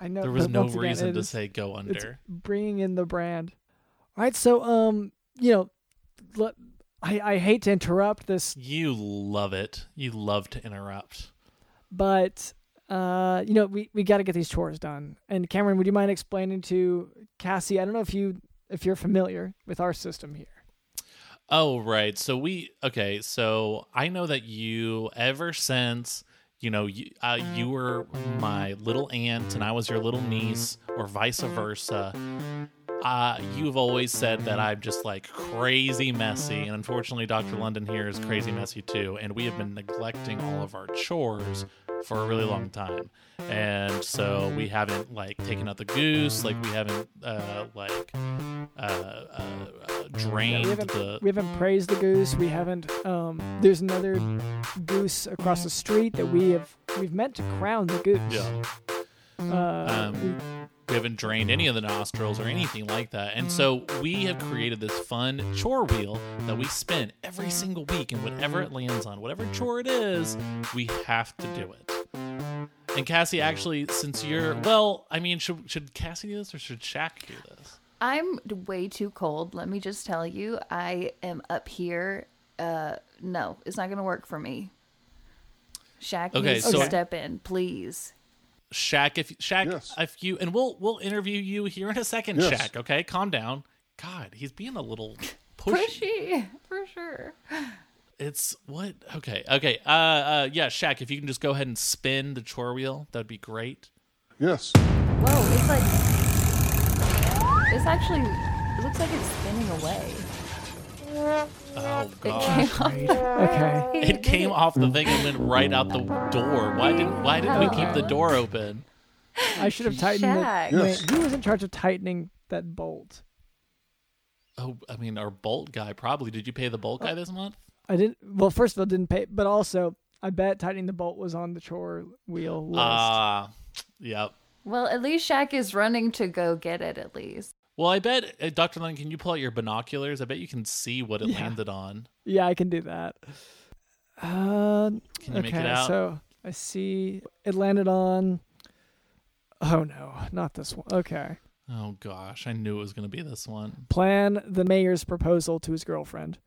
[SPEAKER 1] I know
[SPEAKER 3] There was no
[SPEAKER 1] again,
[SPEAKER 3] reason to
[SPEAKER 1] is-
[SPEAKER 3] say go
[SPEAKER 1] it's
[SPEAKER 3] under.
[SPEAKER 1] bringing in the brand. All right, so um, you know, let, I I hate to interrupt this,
[SPEAKER 3] You love it. You love to interrupt.
[SPEAKER 1] but uh, you know, we we got to get these chores done. And Cameron, would you mind explaining to Cassie? I don't know if you if you're familiar with our system here.
[SPEAKER 3] Oh, right. So we okay. So I know that you ever since you know you uh, you were my little aunt and I was your little niece, or vice versa. Uh, you've always said that I'm just like crazy messy, and unfortunately, Dr. London here is crazy messy too. And we have been neglecting all of our chores for a really long time, and so we haven't like taken out the goose, like we haven't uh, like uh, uh, uh, drained
[SPEAKER 1] we haven't
[SPEAKER 3] the
[SPEAKER 1] we haven't praised the goose. We haven't. Um, there's another goose across the street that we have we've meant to crown the goose.
[SPEAKER 3] Yeah.
[SPEAKER 1] Uh,
[SPEAKER 3] Um, we haven't drained any of the nostrils or anything like that. And so we have created this fun chore wheel that we spin every single week. And whatever it lands on, whatever chore it is, we have to do it. And Cassie, actually, since you're, well, I mean, should, should Cassie do this or should Shaq do this?
[SPEAKER 5] I'm way too cold. Let me just tell you, I am up here. Uh, no, it's not gonna work for me. Shaq
[SPEAKER 3] Okay,
[SPEAKER 5] needs
[SPEAKER 3] so-
[SPEAKER 5] to step in, please.
[SPEAKER 3] Shaq, if Shaq,
[SPEAKER 4] Yes.
[SPEAKER 3] if you, and we'll we'll interview you here in a second,
[SPEAKER 4] Yes.
[SPEAKER 3] Shaq. Okay, calm down. God, he's being a little pushy.
[SPEAKER 5] Pushy, for sure.
[SPEAKER 3] It's what? Okay, okay. Uh, uh, yeah, Shaq. If you can just go ahead and spin the chore wheel, that'd be great.
[SPEAKER 4] Yes.
[SPEAKER 5] Whoa, it's like it's actually it looks like it's spinning away.
[SPEAKER 3] Oh
[SPEAKER 5] It
[SPEAKER 3] god,
[SPEAKER 5] came off.
[SPEAKER 1] Great. Okay.
[SPEAKER 3] it came off the thing and went right out the door. Why didn't Why didn't we keep the door open?
[SPEAKER 1] I should have tightened
[SPEAKER 5] Shaq.
[SPEAKER 1] it.
[SPEAKER 4] Yes.
[SPEAKER 1] Wait, who was in charge of tightening that bolt?
[SPEAKER 3] Oh, I mean, our Bolt guy probably. Did you pay the Bolt guy this month?
[SPEAKER 1] I didn't. Well, first of all, didn't pay, but also I bet tightening the bolt was on the chore wheel list.
[SPEAKER 3] Ah, yep.
[SPEAKER 5] Well, at least Shaq is running to go get it. At least.
[SPEAKER 3] Well, I bet, uh, Dr. Lund, can you pull out your binoculars? I bet you can see what it
[SPEAKER 1] Yeah.
[SPEAKER 3] landed on.
[SPEAKER 1] yeah, I can do that. Um,
[SPEAKER 3] Can you
[SPEAKER 1] okay,
[SPEAKER 3] make it out?
[SPEAKER 1] so I see it landed on. Oh no, not this one. Okay.
[SPEAKER 3] Oh, gosh. I knew it was going to be this one.
[SPEAKER 1] Plan the mayor's proposal to his girlfriend.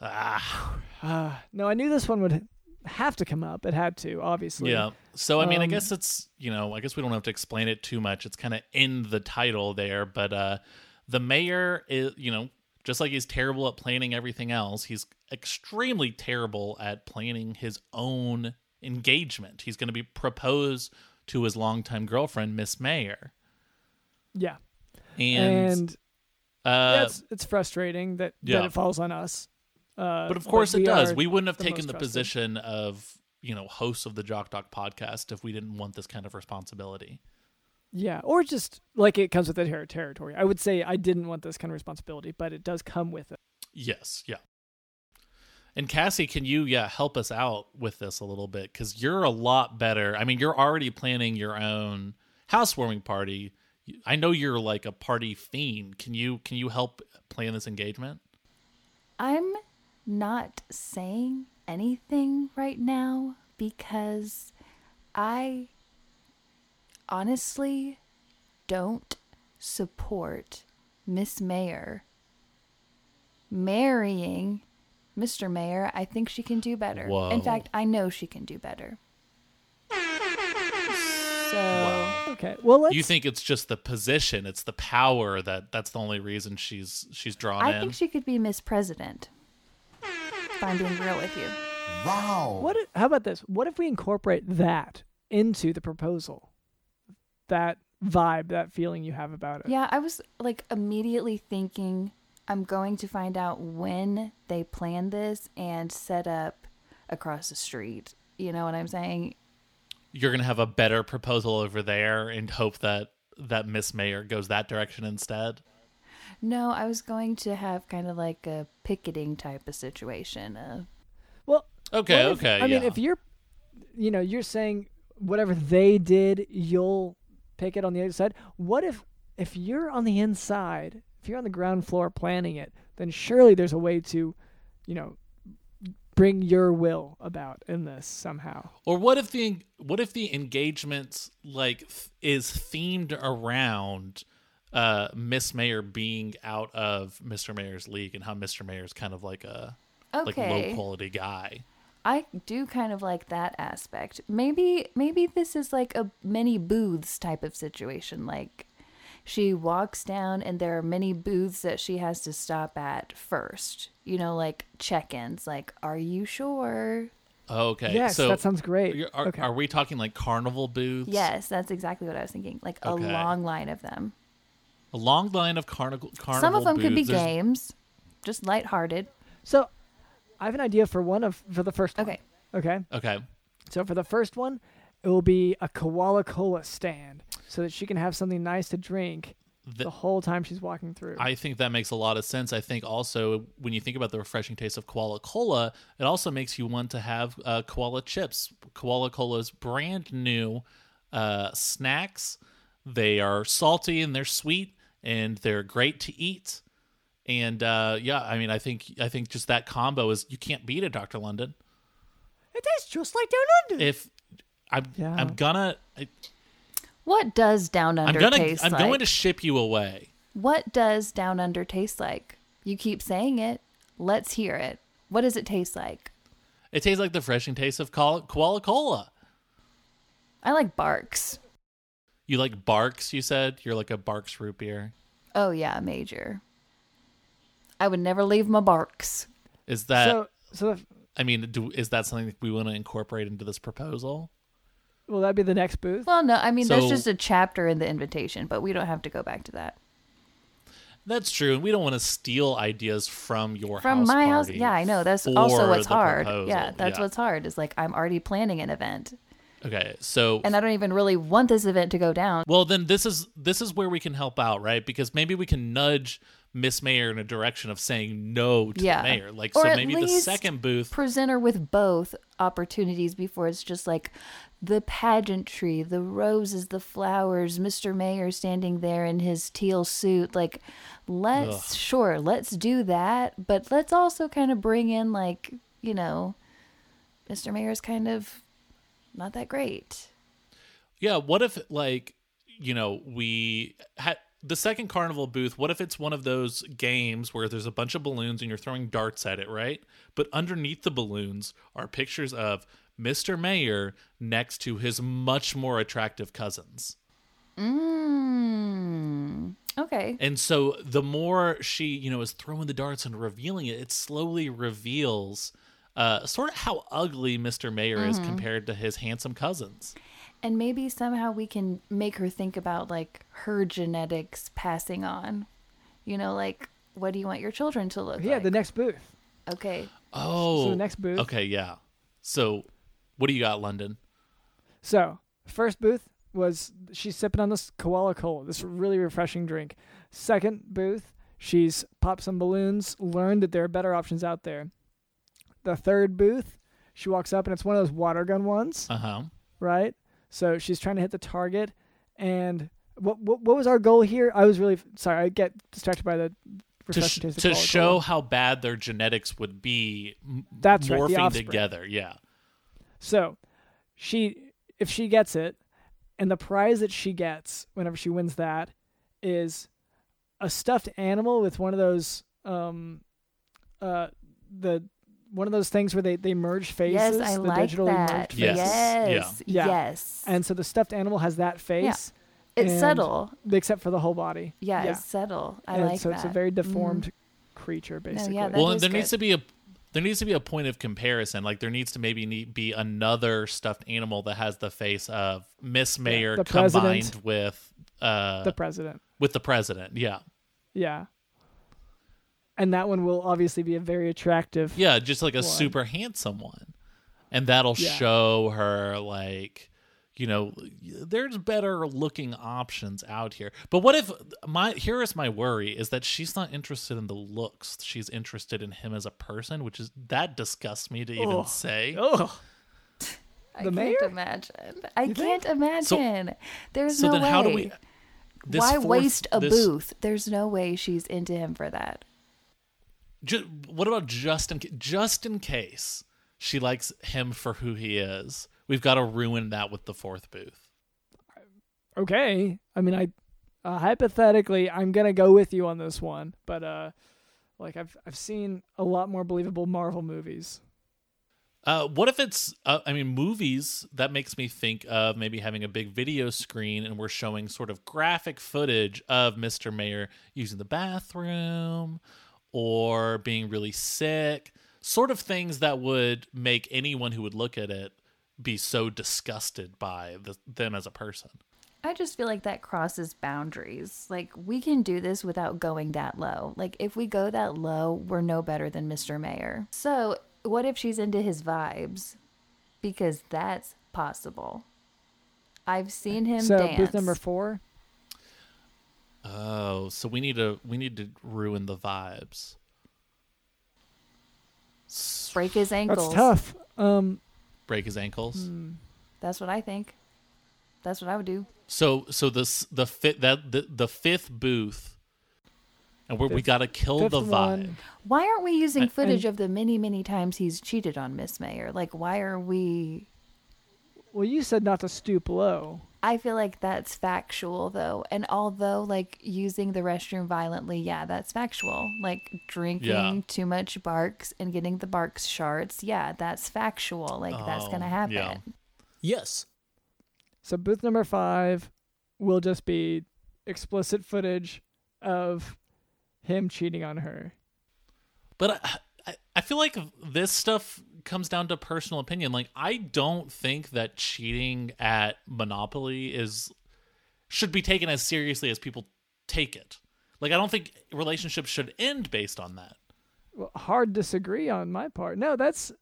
[SPEAKER 3] Ah,
[SPEAKER 1] Uh, no, I knew this one would have to come up. It had to, obviously.
[SPEAKER 3] yeah. So, I mean, I
[SPEAKER 1] Um,
[SPEAKER 3] guess it's, you know, I guess we don't have to explain it too much. It's kind of in the title there. But uh the mayor is, you know, just like he's terrible at planning everything else, he's extremely terrible at planning his own engagement. He's going to be proposed to his longtime girlfriend, Miss Mayor.
[SPEAKER 1] Yeah.
[SPEAKER 3] And,
[SPEAKER 1] And,
[SPEAKER 3] uh,
[SPEAKER 1] yeah, it's, it's frustrating that,
[SPEAKER 3] yeah.
[SPEAKER 1] that it falls on us. Uh,
[SPEAKER 3] but of course it does. We wouldn't have
[SPEAKER 1] the
[SPEAKER 3] taken the
[SPEAKER 1] trusted.
[SPEAKER 3] position of, you know, hosts of the Jock Doc podcast if we didn't want this kind of responsibility.
[SPEAKER 1] Yeah, or just like it comes with the ter- territory. I would say I didn't want this kind of responsibility, but it does come with it.
[SPEAKER 3] Yes, yeah. And Cassie, can you yeah help us out with this a little bit because you're a lot better. I mean, you're already planning your own housewarming party. I know you're like a party fiend. Can you can you help plan this engagement?
[SPEAKER 5] I'm not saying anything right now because I honestly don't support Miss Mayor marrying Mr. Mayor. I think she can do better.
[SPEAKER 3] Whoa.
[SPEAKER 5] In fact, I know she can do better. So,
[SPEAKER 3] Wow.
[SPEAKER 1] Okay, well let's.
[SPEAKER 3] You think it's just the position, it's the power that that's the only reason she's she's drawn
[SPEAKER 5] I
[SPEAKER 3] in.
[SPEAKER 5] think she could be Miss President. If I'm being real with you.
[SPEAKER 4] Wow.
[SPEAKER 1] what? If, how about this? What if we incorporate that into the proposal? That vibe, that feeling you have about it.
[SPEAKER 5] Yeah, I was like immediately thinking I'm going to find out when they planned this and set up across the street. You know what I'm saying?
[SPEAKER 3] you're gonna have a better proposal over there and hope that that Miss Mayor goes that direction instead.
[SPEAKER 5] No, I was going to have kind of like a picketing type of situation. Uh,
[SPEAKER 1] Well,
[SPEAKER 3] Okay,
[SPEAKER 1] if-
[SPEAKER 3] okay,
[SPEAKER 1] I mean, if you're, you know, you're saying whatever they did, you'll pick it on the other side. What if, if you're on the inside, if you're on the ground floor planning it, then surely there's a way to, you know, bring your will about in this somehow.
[SPEAKER 3] Or what if the what if the engagements like th- is themed around uh Miss Mayor being out of Mr. Mayor's league and how Mr. Mayor's kind of like a like low quality guy.
[SPEAKER 5] I do kind of like that aspect. Maybe maybe this is like a many booths type of situation. Like she walks down and there are many booths that she has to stop at first. You know, like check-ins. Like, are you sure?
[SPEAKER 3] Okay.
[SPEAKER 1] yes,
[SPEAKER 3] so
[SPEAKER 1] that sounds great.
[SPEAKER 3] you're- Are,
[SPEAKER 1] okay.
[SPEAKER 3] are we talking like carnival booths?
[SPEAKER 5] Yes, that's exactly what I was thinking. Like a long line of them.
[SPEAKER 3] A long line of carnival carnival
[SPEAKER 5] Some of them could be.
[SPEAKER 3] There's-
[SPEAKER 5] games, just lighthearted.
[SPEAKER 1] so, I have an idea for one of for the first. one.
[SPEAKER 5] Okay.
[SPEAKER 1] Okay.
[SPEAKER 3] Okay.
[SPEAKER 1] So for the first one, it will be a koala cola stand, so that she can have something nice to drink
[SPEAKER 3] The-
[SPEAKER 1] the whole time she's walking through.
[SPEAKER 3] I think that makes a lot of sense. I think also when you think about the refreshing taste of Koala Cola, it also makes you want to have uh, Koala chips. Koala Cola's brand new uh, snacks. They are salty and they're sweet and they're great to eat. And uh, yeah, I mean, I think I think just that combo is you can't beat it, Doctor London.
[SPEAKER 1] it tastes just like down under.
[SPEAKER 3] If I'm
[SPEAKER 1] Yeah.
[SPEAKER 3] I'm gonna I,
[SPEAKER 5] What does Down Under
[SPEAKER 3] I'm gonna
[SPEAKER 5] taste
[SPEAKER 3] I'm
[SPEAKER 5] like?
[SPEAKER 3] going to ship you away.
[SPEAKER 5] What does Down Under taste like? You keep saying it. Let's hear it. What does it taste like?
[SPEAKER 3] It tastes like the refreshing taste of Koala Koala Cola.
[SPEAKER 5] I like Barks.
[SPEAKER 3] You like Barks? You said you're like a Barks root beer.
[SPEAKER 5] Oh yeah, major. I would never leave my Barks.
[SPEAKER 3] Is that?
[SPEAKER 1] so, so the,
[SPEAKER 3] I mean, do, is that something that we want to incorporate into this proposal?
[SPEAKER 1] will that be the next booth?
[SPEAKER 5] Well, no, I mean there's
[SPEAKER 3] So-
[SPEAKER 5] just a chapter in the invitation, but we don't have to go back to that.
[SPEAKER 3] That's true, and we don't want to steal ideas from your
[SPEAKER 5] From
[SPEAKER 3] house
[SPEAKER 5] my house, yeah, I know. That's also what's hard.
[SPEAKER 3] proposal.
[SPEAKER 5] Yeah, that's
[SPEAKER 3] Yeah.
[SPEAKER 5] what's hard. Is like I'm already planning an event,
[SPEAKER 3] Okay, so
[SPEAKER 5] and I don't even really want this event to go down.
[SPEAKER 3] well, then this is this is where we can help out, right? Because maybe we can nudge Miss Mayor in a direction of saying no to
[SPEAKER 5] Yeah.
[SPEAKER 3] the mayor. Like
[SPEAKER 5] Or
[SPEAKER 3] so maybe the second booth
[SPEAKER 5] present her with both opportunities before it's just like the pageantry, the roses, the flowers, Mr. Mayor standing there in his teal suit. Like, let's,
[SPEAKER 3] Ugh.
[SPEAKER 5] sure, let's do that, but let's also kind of bring in, like, you know, Mr. Mayor's kind of not that great.
[SPEAKER 3] Yeah, what if like you know we had the second carnival booth? What if it's one of those games where there's a bunch of balloons and you're throwing darts at it, right? But underneath the balloons are pictures of Mr. Mayor next to his much more attractive cousins.
[SPEAKER 5] Mm. Okay.
[SPEAKER 3] And so the more she, you know, is throwing the darts and revealing it, it slowly reveals uh, sort of how ugly Mr. Mayor is compared to his handsome cousins.
[SPEAKER 5] And maybe somehow we can make her think about like her genetics passing on. You know, like what do you want your children to look
[SPEAKER 1] Yeah,
[SPEAKER 5] like?
[SPEAKER 1] Yeah, the next booth.
[SPEAKER 5] okay.
[SPEAKER 3] Oh, So
[SPEAKER 1] the next booth-
[SPEAKER 3] Okay, yeah. So, what do you got, London?
[SPEAKER 1] So, first booth was she's sipping on this koala cola, this really refreshing drink. Second booth, she's popped some balloons, learned that there are better options out there. The third booth, she walks up and it's one of those water gun ones,
[SPEAKER 3] Uh huh.
[SPEAKER 1] right? So she's trying to hit the target. And what what, what was our goal here? I was really sorry. I get distracted by the
[SPEAKER 3] To, sh-
[SPEAKER 1] taste of
[SPEAKER 3] to show how bad their genetics would be, m-
[SPEAKER 1] That's right, the
[SPEAKER 3] morphing
[SPEAKER 1] offspring.
[SPEAKER 3] together. Yeah.
[SPEAKER 1] So, she if she gets it, and the prize that she gets whenever she wins that is a stuffed animal with one of those um uh the one of those things where they they merge faces.
[SPEAKER 5] yes, I
[SPEAKER 1] the
[SPEAKER 5] like
[SPEAKER 1] digitally
[SPEAKER 5] that.
[SPEAKER 1] merged
[SPEAKER 3] Yes.
[SPEAKER 1] faces.
[SPEAKER 5] Yes.
[SPEAKER 1] Yeah.
[SPEAKER 5] Yes.
[SPEAKER 1] And so the stuffed animal has that face,
[SPEAKER 5] it's
[SPEAKER 1] and-
[SPEAKER 5] subtle.
[SPEAKER 1] except for the whole body.
[SPEAKER 5] Yeah, it's subtle. I
[SPEAKER 1] and
[SPEAKER 5] like
[SPEAKER 1] so
[SPEAKER 5] that.
[SPEAKER 1] So it's a very
[SPEAKER 5] Mhm.
[SPEAKER 1] deformed creature, basically.
[SPEAKER 5] that
[SPEAKER 3] well, and
[SPEAKER 5] is
[SPEAKER 3] there needs to be a there needs to be a point of comparison. Like there needs to maybe need, be another stuffed animal that has the face of Miss Mayor
[SPEAKER 1] the
[SPEAKER 3] combined
[SPEAKER 1] president.
[SPEAKER 3] with uh
[SPEAKER 1] the president.
[SPEAKER 3] with the president. Yeah.
[SPEAKER 1] Yeah. And that one will obviously be a very attractive.
[SPEAKER 3] Yeah, just like a
[SPEAKER 1] One.
[SPEAKER 3] super handsome one. And that'll
[SPEAKER 1] Yeah.
[SPEAKER 3] show her like you know there's better looking options out here. But what if my here is my worry is that she's not interested in the looks. She's interested in him as a person, which is that disgusts me to even
[SPEAKER 1] Ugh.
[SPEAKER 3] say.
[SPEAKER 1] oh
[SPEAKER 5] I
[SPEAKER 1] The
[SPEAKER 5] can't
[SPEAKER 1] mayor?
[SPEAKER 5] imagine. I
[SPEAKER 1] You
[SPEAKER 5] can't imagine. There's
[SPEAKER 3] So
[SPEAKER 5] no
[SPEAKER 3] then
[SPEAKER 5] way.
[SPEAKER 3] how do we this
[SPEAKER 5] Why
[SPEAKER 3] fourth-
[SPEAKER 5] waste a
[SPEAKER 3] this-
[SPEAKER 5] booth? There's no way she's into him for that.
[SPEAKER 3] Ju- what about just in just in case she likes him for who he is? We've got to ruin that with the fourth booth.
[SPEAKER 1] Okay. I mean, I uh, hypothetically, I'm gonna go with you on this one, but uh, like I've I've seen a lot more believable Marvel movies.
[SPEAKER 3] Uh, what if it's? Uh, I mean, movies. That makes me think of maybe having a big video screen, and we're showing sort of graphic footage of Mister Mayor using the bathroom, or being really sick. Sort of things that would make anyone who would look at it be so disgusted by the, them as a person.
[SPEAKER 5] I just feel like that crosses boundaries. Like we can do this without going that low. Like if we go that low, we're no better than Mr. Mayor. So, what if she's into his vibes? Because that's possible. I've seen him
[SPEAKER 1] so
[SPEAKER 5] dance.
[SPEAKER 1] booth number four.
[SPEAKER 3] Oh, so we need to we need to ruin the vibes.
[SPEAKER 5] Break his ankles.
[SPEAKER 1] That's tough. Um,
[SPEAKER 3] Break his ankles.
[SPEAKER 5] That's what I think. That's what I would do.
[SPEAKER 3] So so this the fit that the, the fifth booth, and we we got to kill the vibe.
[SPEAKER 1] one.
[SPEAKER 5] Why aren't we using
[SPEAKER 3] And-
[SPEAKER 5] footage of the many, many times he's cheated on Miss Mayor? Like, why are we?
[SPEAKER 1] Well, you said not to stoop low.
[SPEAKER 5] I feel like that's factual, though. And although, like, using the restroom violently, yeah, that's factual. Like, drinking
[SPEAKER 3] Yeah.
[SPEAKER 5] too much barks and getting the barks shards, yeah, that's factual. Like, that's going to
[SPEAKER 3] Oh,
[SPEAKER 5] happen.
[SPEAKER 3] yeah.
[SPEAKER 4] Yes.
[SPEAKER 1] So booth number five will just be explicit footage of him cheating on her.
[SPEAKER 3] But I, I I feel like this stuff comes down to personal opinion. Like I don't think that cheating at Monopoly is should be taken as seriously as people take it. Like I don't think relationships should end based on that.
[SPEAKER 1] Well, hard disagree on my part. No, that's.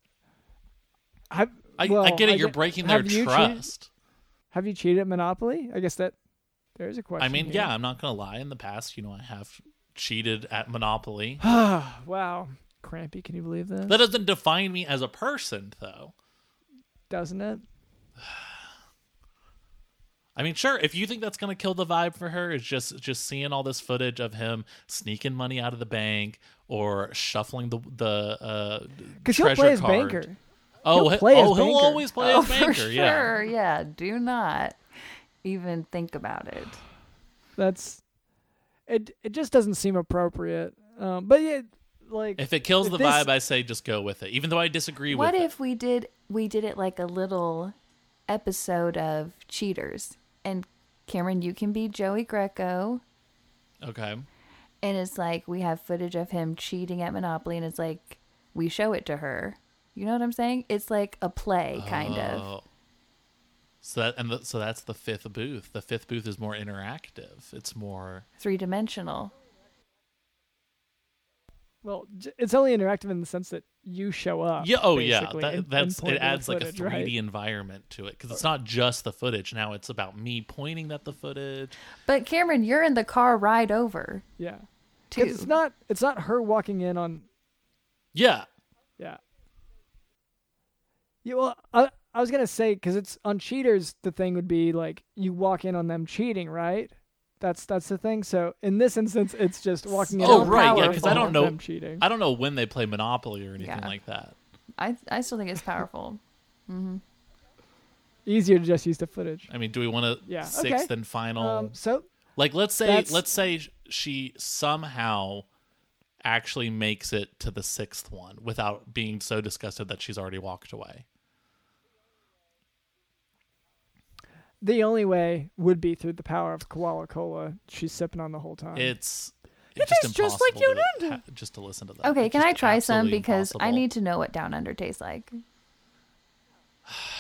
[SPEAKER 1] I,
[SPEAKER 3] I,
[SPEAKER 1] well,
[SPEAKER 3] I get it. You're
[SPEAKER 1] get-
[SPEAKER 3] breaking their
[SPEAKER 1] you cheated-
[SPEAKER 3] trust.
[SPEAKER 1] have you cheated at Monopoly? I guess that there's a question.
[SPEAKER 3] I mean,
[SPEAKER 1] here.
[SPEAKER 3] yeah, I'm not gonna lie. In the past, you know, I have cheated at Monopoly.
[SPEAKER 1] wow. Crampy, can you believe this?
[SPEAKER 3] That doesn't define me as a person, though.
[SPEAKER 1] Doesn't it?
[SPEAKER 3] I mean, sure, if you think that's gonna kill the vibe for her, is just just seeing all this footage of him sneaking money out of the bank or shuffling the the uh,
[SPEAKER 1] Because he'll
[SPEAKER 3] treasure
[SPEAKER 1] play his
[SPEAKER 3] card.
[SPEAKER 1] banker.
[SPEAKER 3] Oh,
[SPEAKER 1] He'll
[SPEAKER 3] he-
[SPEAKER 1] play as
[SPEAKER 3] oh, he'll
[SPEAKER 1] banker.
[SPEAKER 3] always play
[SPEAKER 5] Oh,
[SPEAKER 3] as
[SPEAKER 5] for
[SPEAKER 3] banker.
[SPEAKER 5] sure.
[SPEAKER 3] Yeah.
[SPEAKER 5] Yeah. Do not even think about it.
[SPEAKER 1] That's it. It just doesn't seem appropriate. Um, but yeah, like
[SPEAKER 3] If it kills
[SPEAKER 1] If
[SPEAKER 3] the
[SPEAKER 1] this-
[SPEAKER 3] vibe, I say just go with it, even though I disagree with.
[SPEAKER 5] What
[SPEAKER 3] with
[SPEAKER 5] if we did we did it like a little episode of Cheaters and Cameron, you can be Joey Greco.
[SPEAKER 3] Okay.
[SPEAKER 5] and it's like we have footage of him cheating at Monopoly, and it's like we show it to her. You know what I'm saying? It's like a play, kind of.
[SPEAKER 3] Oh. So that and the, so that's the fifth booth. The fifth booth is more interactive. It's more
[SPEAKER 5] Three dimensional.
[SPEAKER 1] Well, it's only interactive in the sense that you show up.
[SPEAKER 3] yeah. Oh yeah.
[SPEAKER 1] basically,
[SPEAKER 3] That,
[SPEAKER 1] and-
[SPEAKER 3] that's
[SPEAKER 1] and
[SPEAKER 3] it. Adds like a
[SPEAKER 1] footage,
[SPEAKER 3] three
[SPEAKER 1] right?
[SPEAKER 3] D environment to it because it's uh, not just the footage. Now it's about me pointing at the footage.
[SPEAKER 5] But Cameron, you're in the car ride over.
[SPEAKER 1] Yeah,
[SPEAKER 5] Too.
[SPEAKER 1] 'Cause it's not. It's not her walking in on.
[SPEAKER 3] Yeah.
[SPEAKER 1] Yeah. Yeah. Well, I I was gonna say because it's on cheaters. The thing would be like you walk in on them cheating, right? That's that's the thing. So in this instance, it's just walking in.
[SPEAKER 5] Oh,
[SPEAKER 1] on
[SPEAKER 5] right, yeah,
[SPEAKER 1] them
[SPEAKER 5] 'cause I
[SPEAKER 3] don't know-
[SPEAKER 1] cheating.
[SPEAKER 3] I don't know when they play Monopoly or anything
[SPEAKER 5] Yeah.
[SPEAKER 3] like that.
[SPEAKER 5] I I still think it's powerful. mm-hmm.
[SPEAKER 1] Easier to just use the footage.
[SPEAKER 3] I mean, do we want a
[SPEAKER 1] Yeah,
[SPEAKER 3] sixth
[SPEAKER 1] okay.
[SPEAKER 3] and final?
[SPEAKER 1] Um, so
[SPEAKER 3] Like let's say
[SPEAKER 1] That's-
[SPEAKER 3] let's say she somehow actually makes it to the sixth one without being so disgusted that she's already walked away.
[SPEAKER 1] The only way would be through the power of koala cola. She's sipping on the whole time.
[SPEAKER 3] It's
[SPEAKER 1] It
[SPEAKER 3] just
[SPEAKER 1] tastes just like
[SPEAKER 3] impossible
[SPEAKER 1] Down
[SPEAKER 3] to
[SPEAKER 1] Under.
[SPEAKER 3] ha- just to listen to that.
[SPEAKER 5] Okay,
[SPEAKER 3] It's
[SPEAKER 5] can I try some
[SPEAKER 3] absolutely
[SPEAKER 5] because I need to know what Down Under tastes like.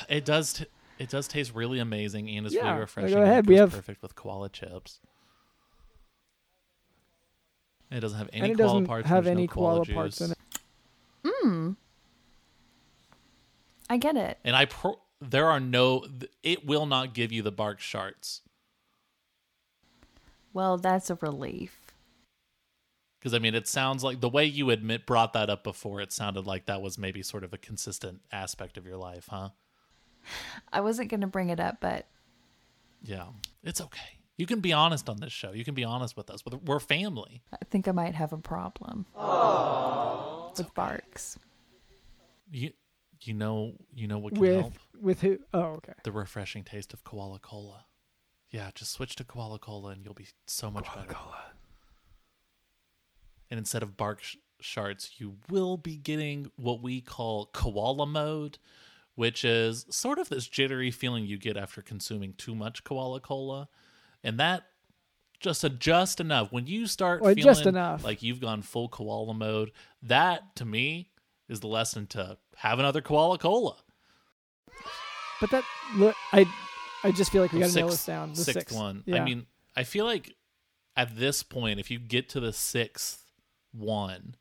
[SPEAKER 3] It does. T- it does taste really amazing and it's
[SPEAKER 1] Yeah,
[SPEAKER 3] really
[SPEAKER 1] go
[SPEAKER 3] refreshing. and
[SPEAKER 1] ahead,
[SPEAKER 3] It
[SPEAKER 1] we have-
[SPEAKER 3] perfect with koala chips. It doesn't have any
[SPEAKER 1] and it
[SPEAKER 3] koala
[SPEAKER 1] doesn't
[SPEAKER 3] parts.
[SPEAKER 1] have
[SPEAKER 3] there's
[SPEAKER 1] any
[SPEAKER 3] no koala,
[SPEAKER 1] koala parts
[SPEAKER 3] juice.
[SPEAKER 1] in it. Mmm.
[SPEAKER 5] I get it.
[SPEAKER 3] And I pro- there are no. It will not give you the bark sharts
[SPEAKER 5] Well, that's a relief.
[SPEAKER 3] because I mean it sounds like the way you admit brought that up before. It sounded like that was maybe sort of a consistent aspect of your life, huh?
[SPEAKER 5] I wasn't going to bring it up, but
[SPEAKER 3] Yeah, it's okay. You can be honest on this show. You can be honest with us. We're- We're family.
[SPEAKER 5] I think I might have a problem with barks.
[SPEAKER 3] You you know you know what can
[SPEAKER 1] with
[SPEAKER 3] help.
[SPEAKER 1] With who? Oh, okay.
[SPEAKER 3] the refreshing taste of koala cola. Yeah, just switch to koala cola and you'll be so much better. Cola. And instead of bark sh- shards, you will be getting what we call koala mode, which is sort of this jittery feeling you get after consuming too much koala cola. And that just a just enough. When you start
[SPEAKER 1] Or
[SPEAKER 3] feeling
[SPEAKER 1] just enough.
[SPEAKER 3] like you've gone full koala mode, that to me is the lesson to have another koala cola.
[SPEAKER 1] But that look, I I just feel like we got to nail this down. The
[SPEAKER 3] sixth
[SPEAKER 1] sixth
[SPEAKER 3] one.
[SPEAKER 1] Yeah.
[SPEAKER 3] I mean, I feel like at this point, if you get to the sixth one,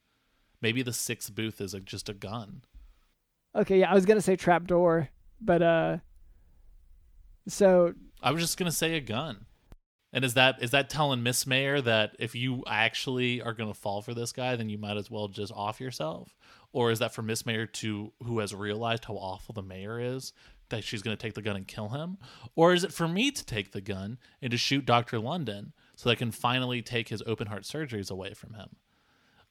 [SPEAKER 3] maybe the sixth booth is a, just a gun.
[SPEAKER 1] okay, yeah, I was gonna say trapdoor, but uh, so
[SPEAKER 3] I was just gonna say a gun. And is that is that telling Miss Mayor that if you actually are gonna fall for this guy, then you might as well just off yourself? Or is that for Miss Mayor to who has realized how awful the mayor is that she's gonna take the gun and kill him? Or is it for me to take the gun and to shoot Dr. London so that I can finally take his open heart surgeries away from him?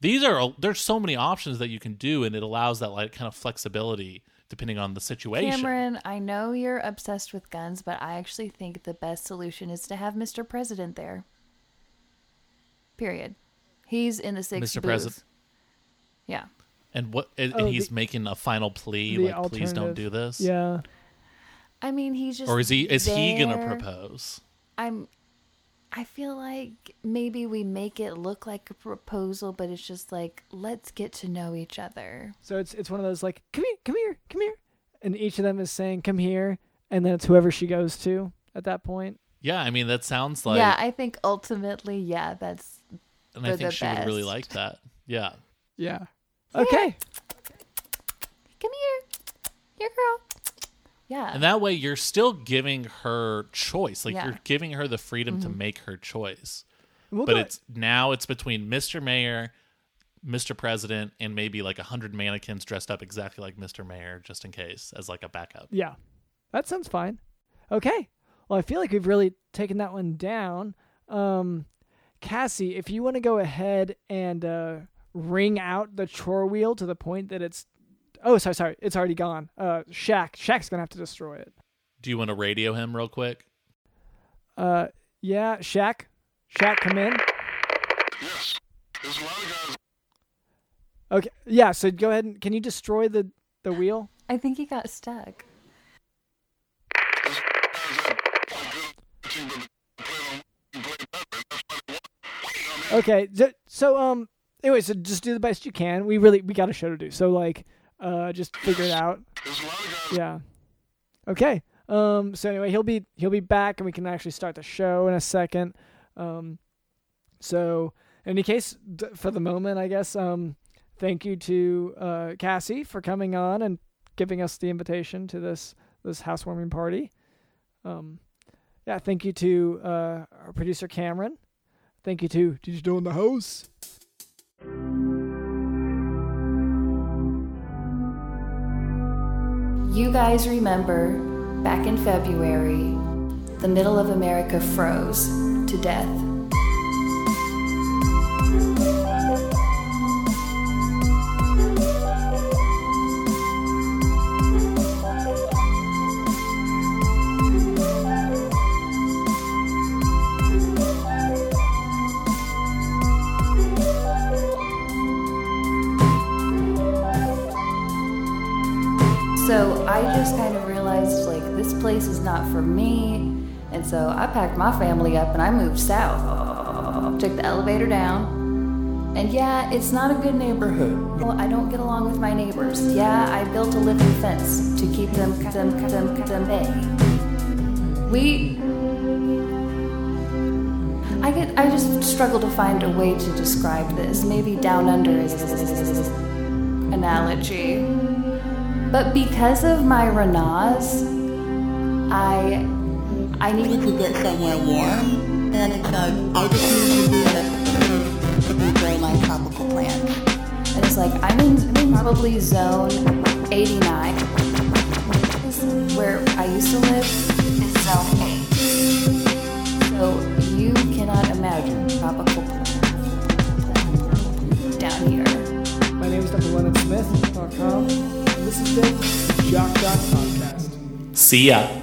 [SPEAKER 3] These are there's so many options that you can do and it allows that like kind of flexibility depending on the situation.
[SPEAKER 5] Cameron, I know you're obsessed with guns, but I actually think the best solution is to have Mr. President there. Period. He's in the sixth
[SPEAKER 3] Mr.
[SPEAKER 5] booth.
[SPEAKER 3] President.
[SPEAKER 5] Yeah.
[SPEAKER 3] And what and,
[SPEAKER 1] Oh,
[SPEAKER 3] and
[SPEAKER 1] the-
[SPEAKER 3] he's making a final plea like please don't do this.
[SPEAKER 1] yeah,
[SPEAKER 5] I mean, he's just
[SPEAKER 3] Or is he is he going to propose?
[SPEAKER 5] I'm I feel like maybe we make it look like a proposal, but it's just like let's get to know each other.
[SPEAKER 1] so it's it's one of those like come here, come here, come here, and each of them is saying come here, and then it's whoever she goes to at that point.
[SPEAKER 3] Yeah, I mean that sounds like
[SPEAKER 5] yeah, I think ultimately, yeah, that's
[SPEAKER 3] and I think
[SPEAKER 5] the
[SPEAKER 3] she would really like that. Yeah.
[SPEAKER 1] Yeah. Okay.
[SPEAKER 5] come here, your girl. Yeah,
[SPEAKER 3] And that way you're still giving her choice. Like
[SPEAKER 5] Yeah.
[SPEAKER 3] you're giving her the freedom to
[SPEAKER 1] Mm-hmm.
[SPEAKER 3] make her choice.
[SPEAKER 1] We'll
[SPEAKER 3] but it's now it's between Mr. Mayor, Mr. President, and maybe like a hundred mannequins dressed up exactly like Mr. Mayor, just in case, as like a backup.
[SPEAKER 1] Yeah, that sounds fine. Okay. Well, I feel like we've really taken that one down. Um, Cassie, if you want to go ahead and uh, ring out the chore wheel to the point that it's. Oh, sorry, sorry. It's already gone. Uh, Shaq. Shaq's going to have to destroy it.
[SPEAKER 3] Do you want to radio him real quick?
[SPEAKER 1] Uh, yeah, Shaq. Shaq, come in.
[SPEAKER 4] Yes. There's a lot of guys.
[SPEAKER 1] Okay. Yeah, so go ahead and. Can you destroy the, the wheel?
[SPEAKER 5] I think he got stuck.
[SPEAKER 4] There's guys that play good team, but play on play better. and That's why they won. You know what I mean?
[SPEAKER 1] Okay. So, so um. Anyway, so just do the best you can. We really we got a show to do. So like, uh, just figure it out.
[SPEAKER 4] There's a lot of guys.
[SPEAKER 1] Yeah. Okay. Um. So anyway, he'll be he'll be back, and we can actually start the show in a second. Um. So in any case, d- for the moment, I guess. Um. Thank you to uh, Cassie for coming on and giving us the invitation to this this housewarming party. Um. Yeah. Thank you to uh, our producer Cameron. Thank you to Digital in the House.
[SPEAKER 5] You guys remember back in February, the middle of America froze to death. I just kind of realized like this place is not for me. And so I packed my family up and I moved south. Took the elevator down. And yeah, it's not a good neighborhood. Well, I don't get along with my neighbors. Yeah, I built a living fence to keep them them them them bay. We I get I just struggle to find a way to describe this. Maybe down under is analogy. But because of my Raynaud's, I I needed to get somewhere warm.
[SPEAKER 6] And it's uh, I just need to be in a very nice tropical plant.
[SPEAKER 5] And it's like I'm in, probably zone 89. Where I used to live is zone 8. So you cannot imagine tropical plant down here.
[SPEAKER 1] My name is Dr. LeonardSmith.com. And Podcast.
[SPEAKER 3] See ya.